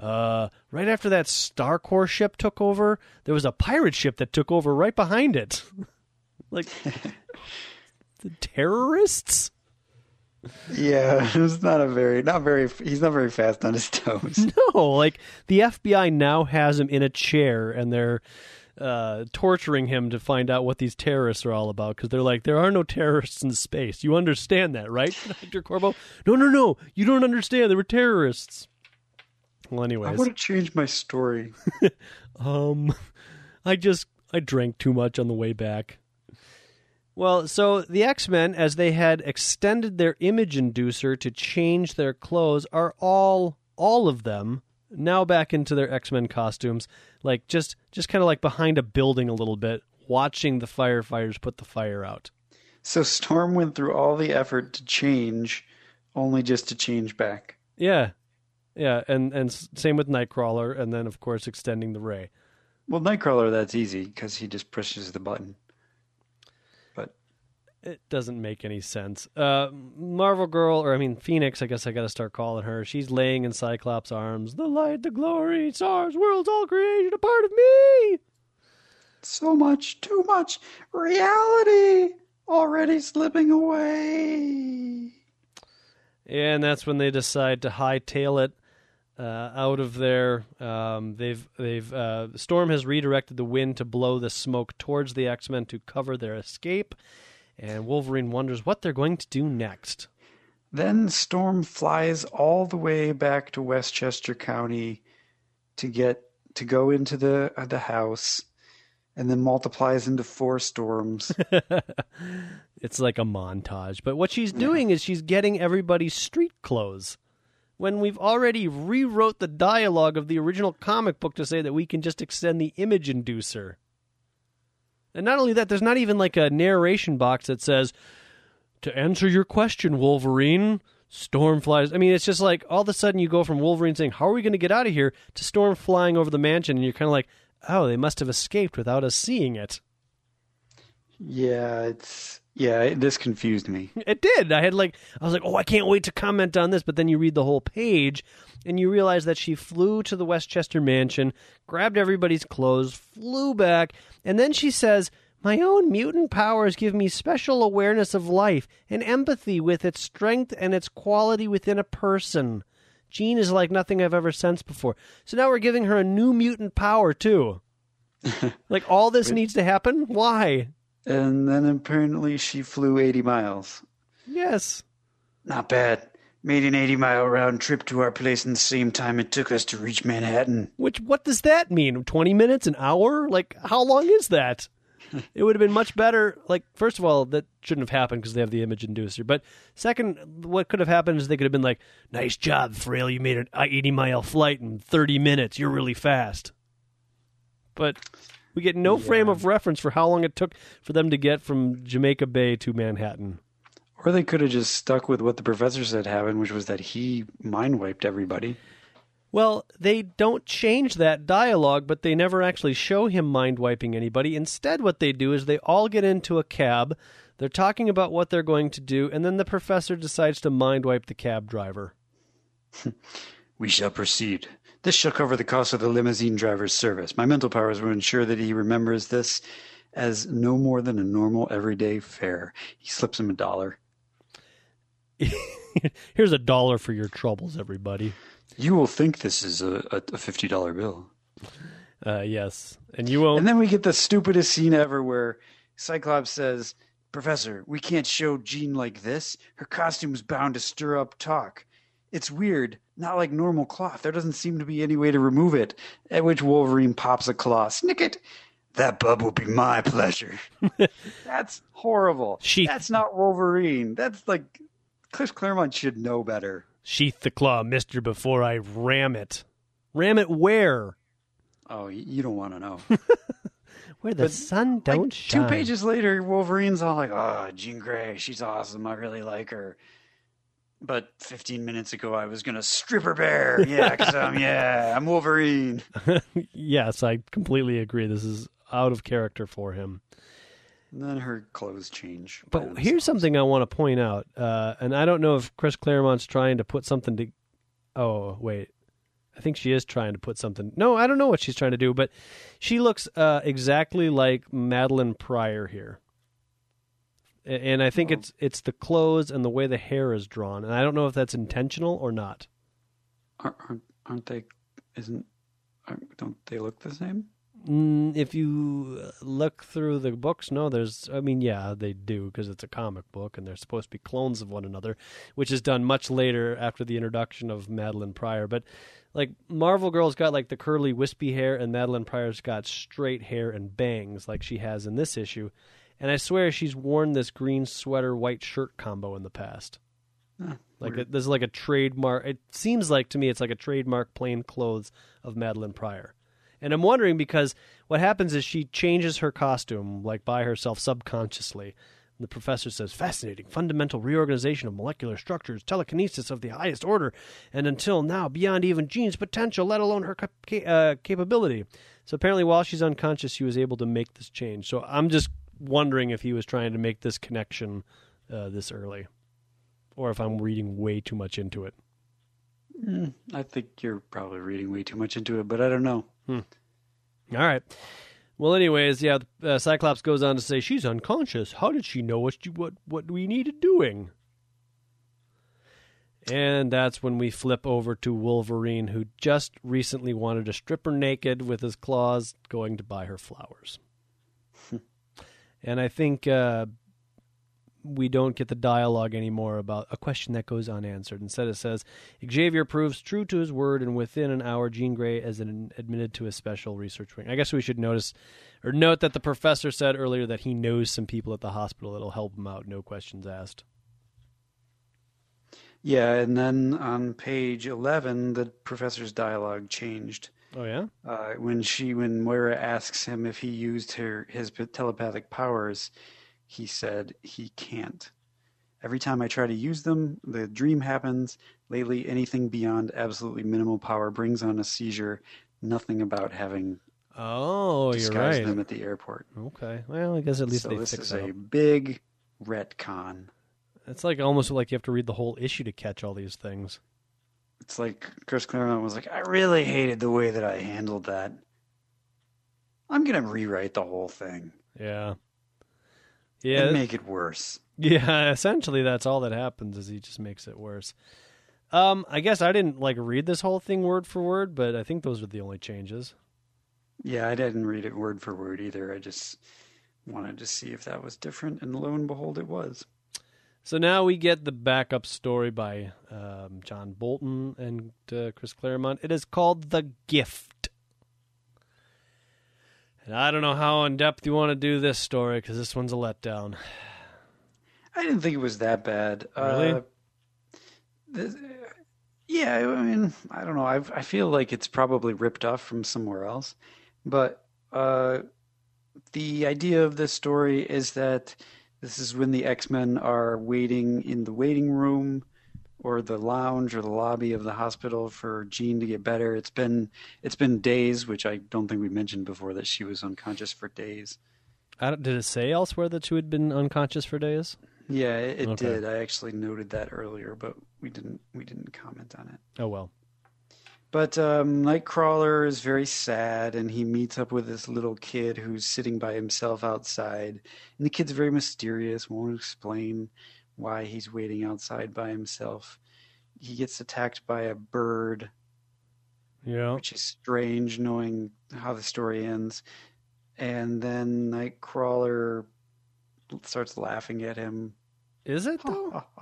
uh, right after that Starcore ship took over, there was a pirate ship that took over right behind it. like the terrorists? Yeah, it's not a very, not very. He's not very fast on his toes. No, like the FBI now has him in a chair and they're uh, torturing him to find out what these terrorists are all about because they're like, there are no terrorists in space. You understand that, right, Dr. Corbeau? No, no, no. You don't understand. There were terrorists. Well, I anyways, want to change my story. um, I just I drank too much on the way back. Well, so the X Men, as they had extended their image inducer to change their clothes, are all all of them now back into their X Men costumes, like just just kind of like behind a building a little bit, watching the firefighters put the fire out. So Storm went through all the effort to change, only just to change back. Yeah, yeah, and and same with Nightcrawler, and then of course extending the ray. Well, Nightcrawler, that's easy because he just pushes the button. It doesn't make any sense. Uh, Marvel Girl, or I mean Phoenix, I guess I got to start calling her. She's laying in Cyclops' arms. The light, the glory, stars, worlds, all created, a part of me. so much, too much reality already slipping away. And that's when they decide to hightail it uh, out of there. Um, they've they've uh, Storm has redirected the wind to blow the smoke towards the X Men to cover their escape. And Wolverine wonders what they're going to do next. Then Storm flies all the way back to Westchester County to get to go into the uh, the house, and then multiplies into four storms. it's like a montage. But what she's doing is she's getting everybody's street clothes. When we've already rewrote the dialogue of the original comic book to say that we can just extend the image inducer. And not only that, there's not even like a narration box that says, To answer your question, Wolverine, Storm flies. I mean, it's just like all of a sudden you go from Wolverine saying, How are we going to get out of here? to Storm flying over the mansion, and you're kind of like, Oh, they must have escaped without us seeing it. yeah, it's yeah. it- This confused me. It did. I had like I was like, "Oh, I can't wait to comment on this." But then you read the whole page and you realize that she flew to the Westchester mansion, grabbed everybody's clothes, flew back, and then she says, "My own mutant powers give me special awareness of life and empathy with its strength and its quality within a person." Jean is like nothing I've ever sensed before. So now we're giving her a new mutant power too. like all this needs to happen? Why? And then apparently she flew 80 miles. Yes. Not bad. Made an 80 mile round trip to our place in the same time it took us to reach Manhattan. Which what does that mean? Twenty minutes, an hour? Like how long is that? it would have been much better. Like first of all, that shouldn't have happened because they have the image inducer. But second, what could have happened is they could have been like, "Nice job, Frail. You made an eighty mile flight in thirty minutes. You're really fast." But we get no frame of reference for how long it took for them to get from Jamaica Bay to Manhattan. Or they could have just stuck with what the professor said happened, which was that he mind wiped everybody. Well, they don't change that dialogue, but they never actually show him mind wiping anybody. Instead, what they do is they all get into a cab. They're talking about what they're going to do, and then the professor decides to mind wipe the cab driver. We shall proceed. This shall cover the cost of the limousine driver's service. My mental powers will ensure that he remembers this as no more than a normal everyday fare. He slips him a dollar. Here's a dollar for your troubles, everybody. You will think this is a, a, a $50 bill. Uh, yes, and you won't. And then we get the stupidest scene ever where Cyclops says, Professor, we can't show Jean like this. Her costume's bound to stir up talk. It's weird, not like normal cloth. There doesn't seem to be any way to remove it. At which Wolverine pops a claw. Snick it! That bub will be my pleasure. That's horrible. Sheath- That's not Wolverine. That's like Chris Claremont should know better. Sheath the claw, mister, before I ram it. Ram it where? Oh, you don't want to know. Where the sun don't like, shine. Two pages later, Wolverine's all like, "Oh, Jean Grey, she's awesome. I really like her." But 15 minutes ago, I was gonna strip her bare. Yeah, because I'm yeah, I'm Wolverine. yes, I completely agree. This is out of character for him. And then her clothes change. But here's themselves. something I want to point out, uh, and I don't know if Chris Claremont's trying to put something to. Oh wait, I think she is trying to put something. No, I don't know what she's trying to do, but she looks uh, exactly like Madelyne Pryor here, and I think Oh. it's it's the clothes and the way the hair is drawn, and I don't know if that's intentional or not. Aren't, aren't, aren't they? Isn't? Aren't, don't they look the same? Mm, if you look through the books, no, there's. I mean, yeah, they do because it's a comic book and they're supposed to be clones of one another, which is done much later after the introduction of Madelyne Pryor. But like Marvel Girl's got like the curly, wispy hair, and Madelyne Pryor's got straight hair and bangs, like she has in this issue. And I swear she's worn this green sweater, white shirt combo in the past. Huh, Like a, there's like a trademark. It seems like to me it's like a trademark plain clothes of Madelyne Pryor. And I'm wondering because what happens is she changes her costume like by herself subconsciously. The professor says, fascinating, fundamental reorganization of molecular structures, telekinesis of the highest order, and until now, beyond even Jean's potential, let alone her cap- uh, capability. So apparently, while she's unconscious, she was able to make this change. So I'm just wondering if he was trying to make this connection uh, this early, or if I'm reading way too much into it. Mm, I think you're probably reading way too much into it, but I don't know. All right. Well, anyways, yeah, uh, Cyclops goes on to say she's unconscious. How did she know what she, what what we needed doing? And that's when we flip over to Wolverine, who just recently wanted to strip her naked with his claws, going to buy her flowers. and I think uh, we don't get the dialogue anymore about a question that goes unanswered. Instead, it says Xavier proves true to his word, and within an hour, Jean Grey is an, admitted to a special research wing. I guess we should notice or note that the professor said earlier that he knows some people at the hospital that'll help him out, no questions asked. Yeah, and then on page 11, the professor's dialogue changed. Oh yeah, Uh, when she, when Moira asks him if he used her his telepathic powers, he said he can't. Every time I try to use them, the dream happens. Lately, anything beyond absolutely minimal power brings on a seizure. Nothing about having oh, you're right. them at the airport. Okay, well, I guess at least so they this fix is it. a big retcon. It's like almost like you have to read the whole issue to catch all these things. It's like Chris Claremont was like, I really hated the way that I handled that. I'm gonna rewrite the whole thing Yeah, and yeah, make it worse. yeah. Essentially, that's all that happens is he just makes it worse. Um, I guess I didn't like read this whole thing word for word, but I think those are the only changes. Yeah, I didn't read it word for word either. I just wanted to see if that was different, and lo and behold, it was. So now we get the backup story by um, John Bolton and uh, Chris Claremont. It is called The Gift. And I don't know how in depth you want to do this story because this one's a letdown. I didn't think it was that bad. Really? Uh, this, yeah, I mean, I don't know. I I feel like it's probably ripped off from somewhere else, but uh, the idea of this story is that this is when the X-Men are waiting in the waiting room or the lounge or the lobby of the hospital for Jean to get better. It's been it's been days, which I don't think we mentioned before that she was unconscious for days. I don't, did it say elsewhere that she had been unconscious for days? Yeah, it, it Okay. did. I actually noted that earlier, but we didn't we didn't comment on it. Oh well. But um, Nightcrawler is very sad, and he meets up with this little kid who's sitting by himself outside. And the kid's very mysterious, won't explain why he's waiting outside by himself. He gets attacked by a bird, Yeah. which is strange, knowing how the story ends. And then Nightcrawler starts laughing at him. Is it though?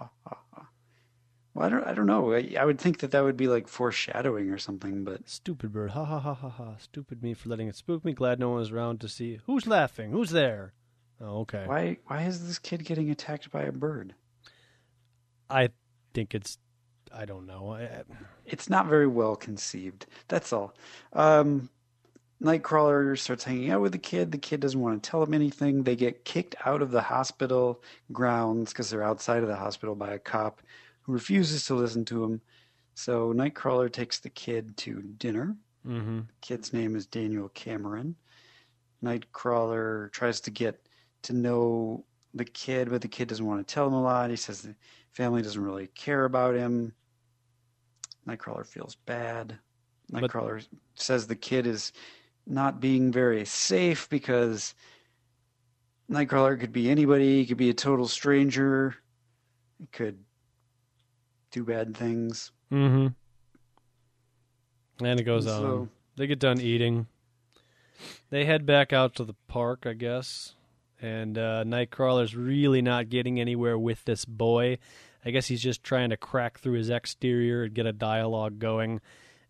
Well, I don't, I don't know. I, I would think that that would be like foreshadowing or something, but Stupid bird. Ha ha ha ha ha. Stupid me for letting it spook me. Glad no one was around to see. Who's laughing? Who's there? Oh, okay. why why is this kid getting attacked by a bird? I think it's. I don't know. It's not very well conceived. That's all. Um, Nightcrawler starts hanging out with the kid. The kid doesn't want to tell him anything. They get kicked out of the hospital grounds because they're outside of the hospital by a cop who refuses to listen to him. So Nightcrawler takes the kid to dinner. mm-hmm. kid's name is Daniel Cameron. Nightcrawler tries to get to know the kid, but the kid doesn't want to tell him a lot. He says the family doesn't really care about him. Nightcrawler feels bad. But- Nightcrawler says the kid is not being very safe because Nightcrawler could be anybody. He could be a total stranger. He could do bad things. Mm-hmm. And it goes on. So- They get done eating. They head back out to the park, I guess. And uh, Nightcrawler's really not getting anywhere with this boy. I guess he's just trying to crack through his exterior and get a dialogue going.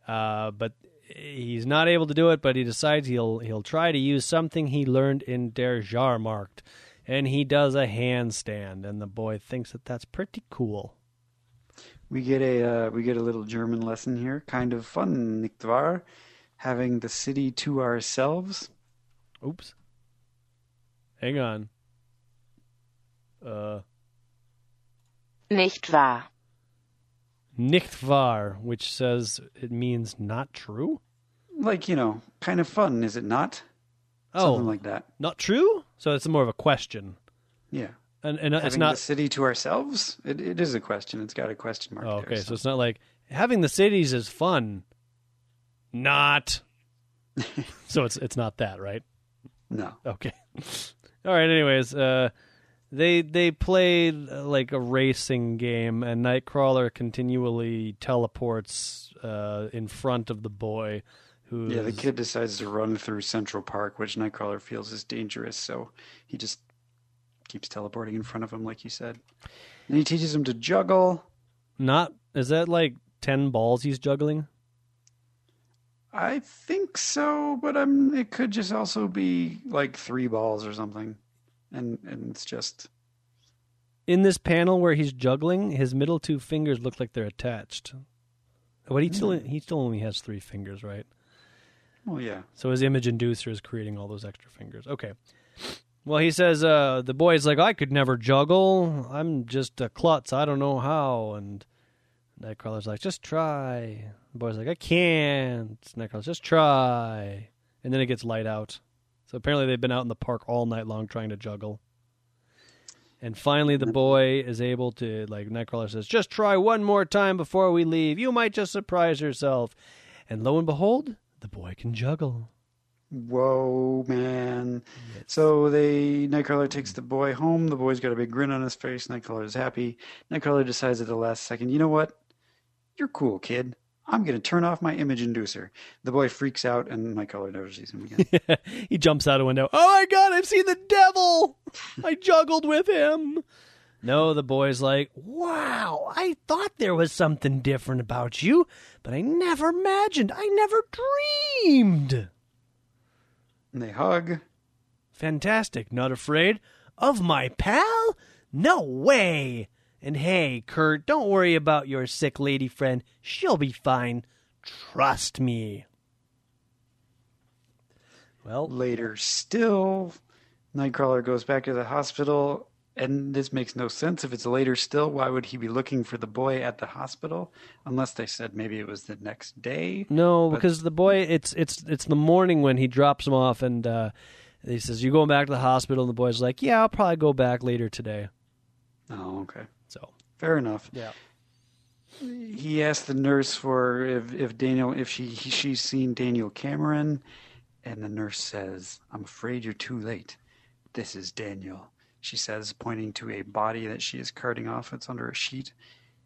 Uh, but he's not able to do it. But he decides he'll he'll try to use something he learned in Der Jahrmarkt, and he does a handstand. And the boy thinks that that's pretty cool. We get a uh, we get a little German lesson here. Kind of fun, nicht wahr? Having the city to ourselves. Oops. Hang on. Uh, Nicht wahr. nicht wahr, which says it means not true. Like, you know, kind of fun, is it not? Oh, Something like that. not true. So it's more of a question, Yeah. and and it's Having not. the city to ourselves? It, it is a question. It's got a question mark Oh, there. okay, so it's not like having the cities is fun. Not. so it's it's not that, right? No. Okay. All right. Anyways, uh, they they played uh, like a racing game, and Nightcrawler continually teleports uh, in front of the boy. Who Yeah, the is- kid decides to run through Central Park, which Nightcrawler feels is dangerous, so he just keeps teleporting in front of him, like you said. And he teaches him to juggle. not is that like ten balls he's juggling? I think so, but um, it could just also be like three balls or something, and and it's just In this panel where he's juggling, his middle two fingers look like they're attached. But he still he still only has three fingers, right? well, yeah. So his image inducer is creating all those extra fingers. Okay. Well, he says uh, the boy's like, I could never juggle. I'm just a klutz. I don't know how. And Nightcrawler's like, just try. The boy's like, I can't. Nightcrawler's just try. And then it gets light out. So apparently they've been out in the park all night long trying to juggle. And finally, the boy is able to, like, Nightcrawler says, just try one more time before we leave. You might just surprise yourself. And lo and behold, the boy can juggle. Whoa, man. So they Nightcrawler takes the boy home. The boy's got a big grin on his face. Nightcrawler's happy. Nightcrawler decides at the last second, you know what? You're cool, kid. I'm going to turn off my image inducer. The boy freaks out, and my color never sees him again. he jumps out a window. Oh my god, I've seen the devil! I juggled with him. No, the boy's like, wow, I thought there was something different about you, but I never imagined, I never dreamed. and they hug. Fantastic. Not afraid of my pal? No way. And hey, Kurt, don't worry about your sick lady friend. She'll be fine. Trust me. Well, Later still, Nightcrawler goes back to the hospital, and this makes no sense. If it's later still, why would he be looking for the boy at the hospital? Unless they said maybe it was the next day. No, But- because the boy it's it's it's the morning when he drops him off and uh he says, You going back to the hospital? And the boy's like, Yeah, I'll probably go back later today. Oh, okay. Fair enough. Yeah. He asked the nurse for if, if Daniel if she he, she's seen Daniel Cameron, and the nurse says, "I'm afraid you're too late. This is Daniel." She says, pointing to a body that she is carting off. It's under a sheet.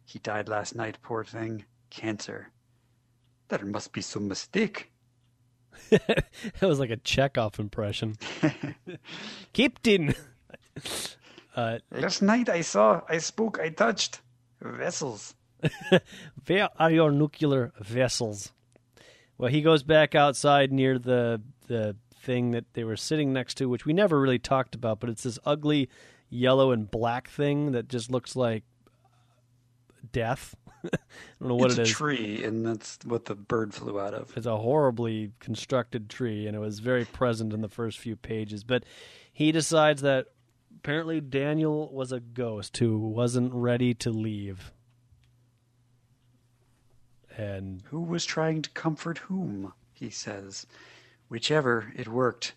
He died last night. Poor thing. Cancer. There must be some mistake. that was like a Chekov impression. Captain Uh Last night I saw, I spoke, I touched vessels. Where are your nuclear vessels? Well, he goes back outside near the the thing that they were sitting next to, which we never really talked about, but it's this ugly yellow and black thing that just looks like death. I don't know what it's it a tree, and that's what the bird flew out of. It's a horribly constructed tree, and it was very present in the first few pages. But he decides that apparently Daniel was a ghost who wasn't ready to leave. And Who was trying to comfort whom? He says. Whichever, it worked.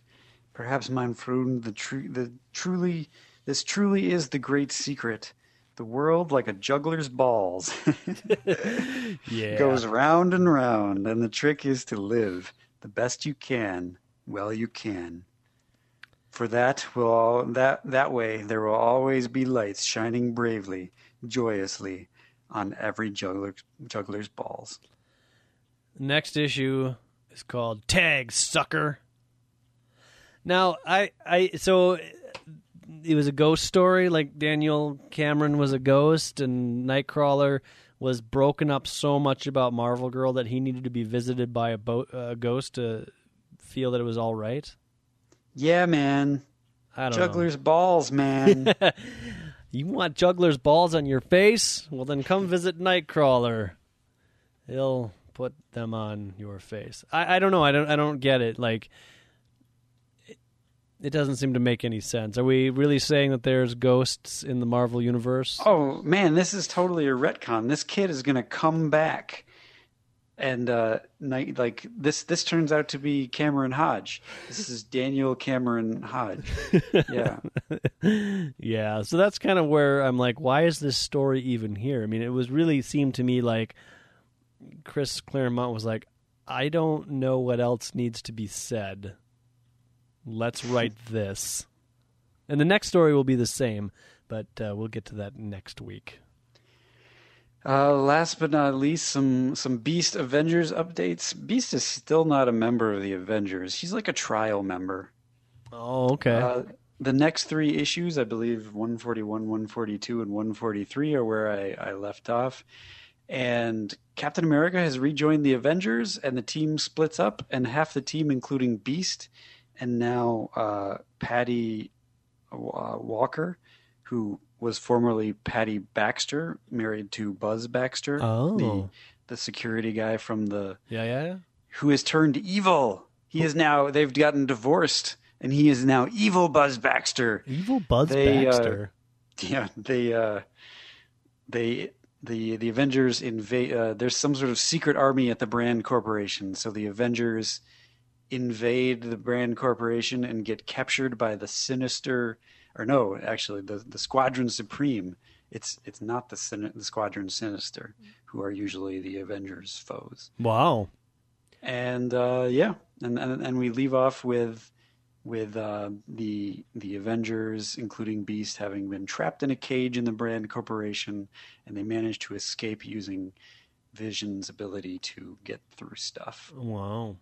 Perhaps, mein Freund, the, the truly, this truly is the great secret. The world, like a juggler's balls, yeah, goes round and round, and the trick is to live the best you can, well you can. For that will all, that that way there will always be lights shining bravely, joyously, on every juggler, juggler's balls. next issue is called Tag Sucker. Now, I, I, so it was a ghost story. Like Daniel Cameron was a ghost, and Nightcrawler was broken up so much about Marvel Girl that he needed to be visited by a, bo- a ghost to feel that it was all right. Yeah, man. I don't Juggler's balls, man. You want juggler's balls on your face? Well, then come visit Nightcrawler. He'll put them on your face. I, I don't know. I don't. I don't get it. Like, it, it doesn't seem to make any sense. Are we really saying that there's ghosts in the Marvel universe? oh man, this is totally a retcon. This kid is gonna come back, and uh, like this. This turns out to be Cameron Hodge. This is Daniel Cameron Hodge. Yeah. Yeah, so that's kind of where I'm like, why is this story even here? I mean, it was really seemed to me like Chris Claremont was like, I don't know what else needs to be said. Let's write this. And the next story will be the same, but uh, we'll get to that next week. Uh, last but not least, some some Beast Avengers updates. Beast is still not a member of the Avengers. He's like a trial member. Oh, okay. Uh, the next three issues, I believe 141, 142, and 143 are where I, I left off. And Captain America has rejoined the Avengers, and the team splits up, and half the team, including Beast, and now uh, Patty uh, Walker, who was formerly Patty Baxter, married to Buzz Baxter, Oh. the the security guy from the yeah, yeah. who has turned evil. He is now they've gotten divorced, and he is now evil Buzz Baxter. Evil Buzz They, uh, Baxter. Yeah, they uh, they the the Avengers invade. Uh, there's some sort of secret army at the Brand Corporation, so the Avengers invade the Brand Corporation and get captured by the Sinister, or no, actually the the Squadron Supreme. It's it's not the Sin- the Squadron Sinister, who are usually the Avengers' foes. wow. and uh, yeah, and, and and we leave off with with uh, the the Avengers, including Beast, having been trapped in a cage in the Brand Corporation, and they manage to escape using Vision's ability to get through stuff. Wow.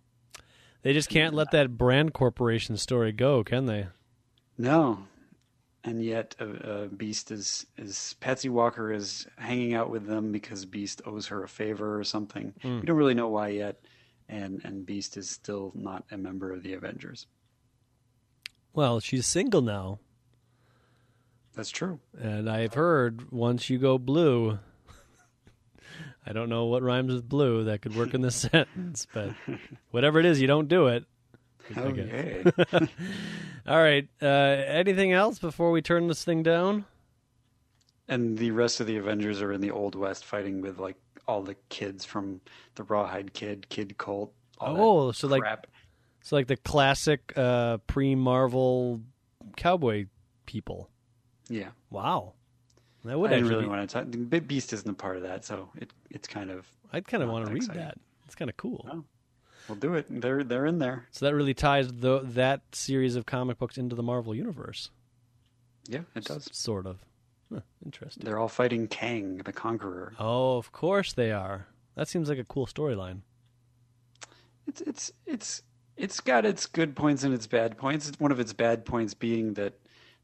They just can't let that brand corporation story go, can they? No, and yet uh, uh, Beast is is Patsy Walker is hanging out with them because Beast owes her a favor or something. Hmm. We don't really know why yet, and and Beast is still not a member of the Avengers. Well, she's single now. That's true. And I've heard once you go blue, I don't know what rhymes with blue that could work in this sentence, but whatever it is, you don't do it. I. Okay. All right. Uh, anything else before we turn this thing down? and the rest of the Avengers are in the Old West fighting with like all the kids from the Rawhide Kid, Kid Colt. Oh, so like so like the classic uh, pre-Marvel cowboy people. yeah. Wow, that I would didn't really be- want to talk. Beast isn't a part of that, so it it's kind of I'd kind of want to read exciting. that. It's kind of cool. Oh. We'll do it. They're they're in there. So that really ties the, that series of comic books into the Marvel universe. Yeah, it does. Sort of. Huh, interesting. They're all fighting Kang, the Conqueror. Oh, of course they are. That seems like a cool storyline. It's it's it's it's got its good points and its bad points. One of its bad points being that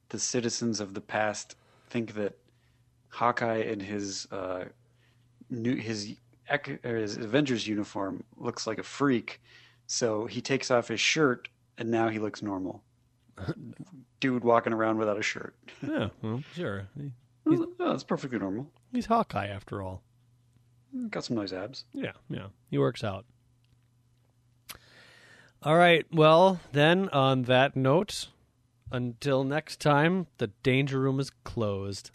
the citizens of the past think that Hawkeye and his uh, new his his Avengers uniform looks like a freak, so he takes off his shirt and now he looks normal. Dude walking around without a shirt. Yeah, well, sure. He- Oh, that's perfectly normal. He's Hawkeye after all. Got some nice abs. Yeah, yeah. He works out. All right. Well, then, on that note, until next time, the danger room is closed.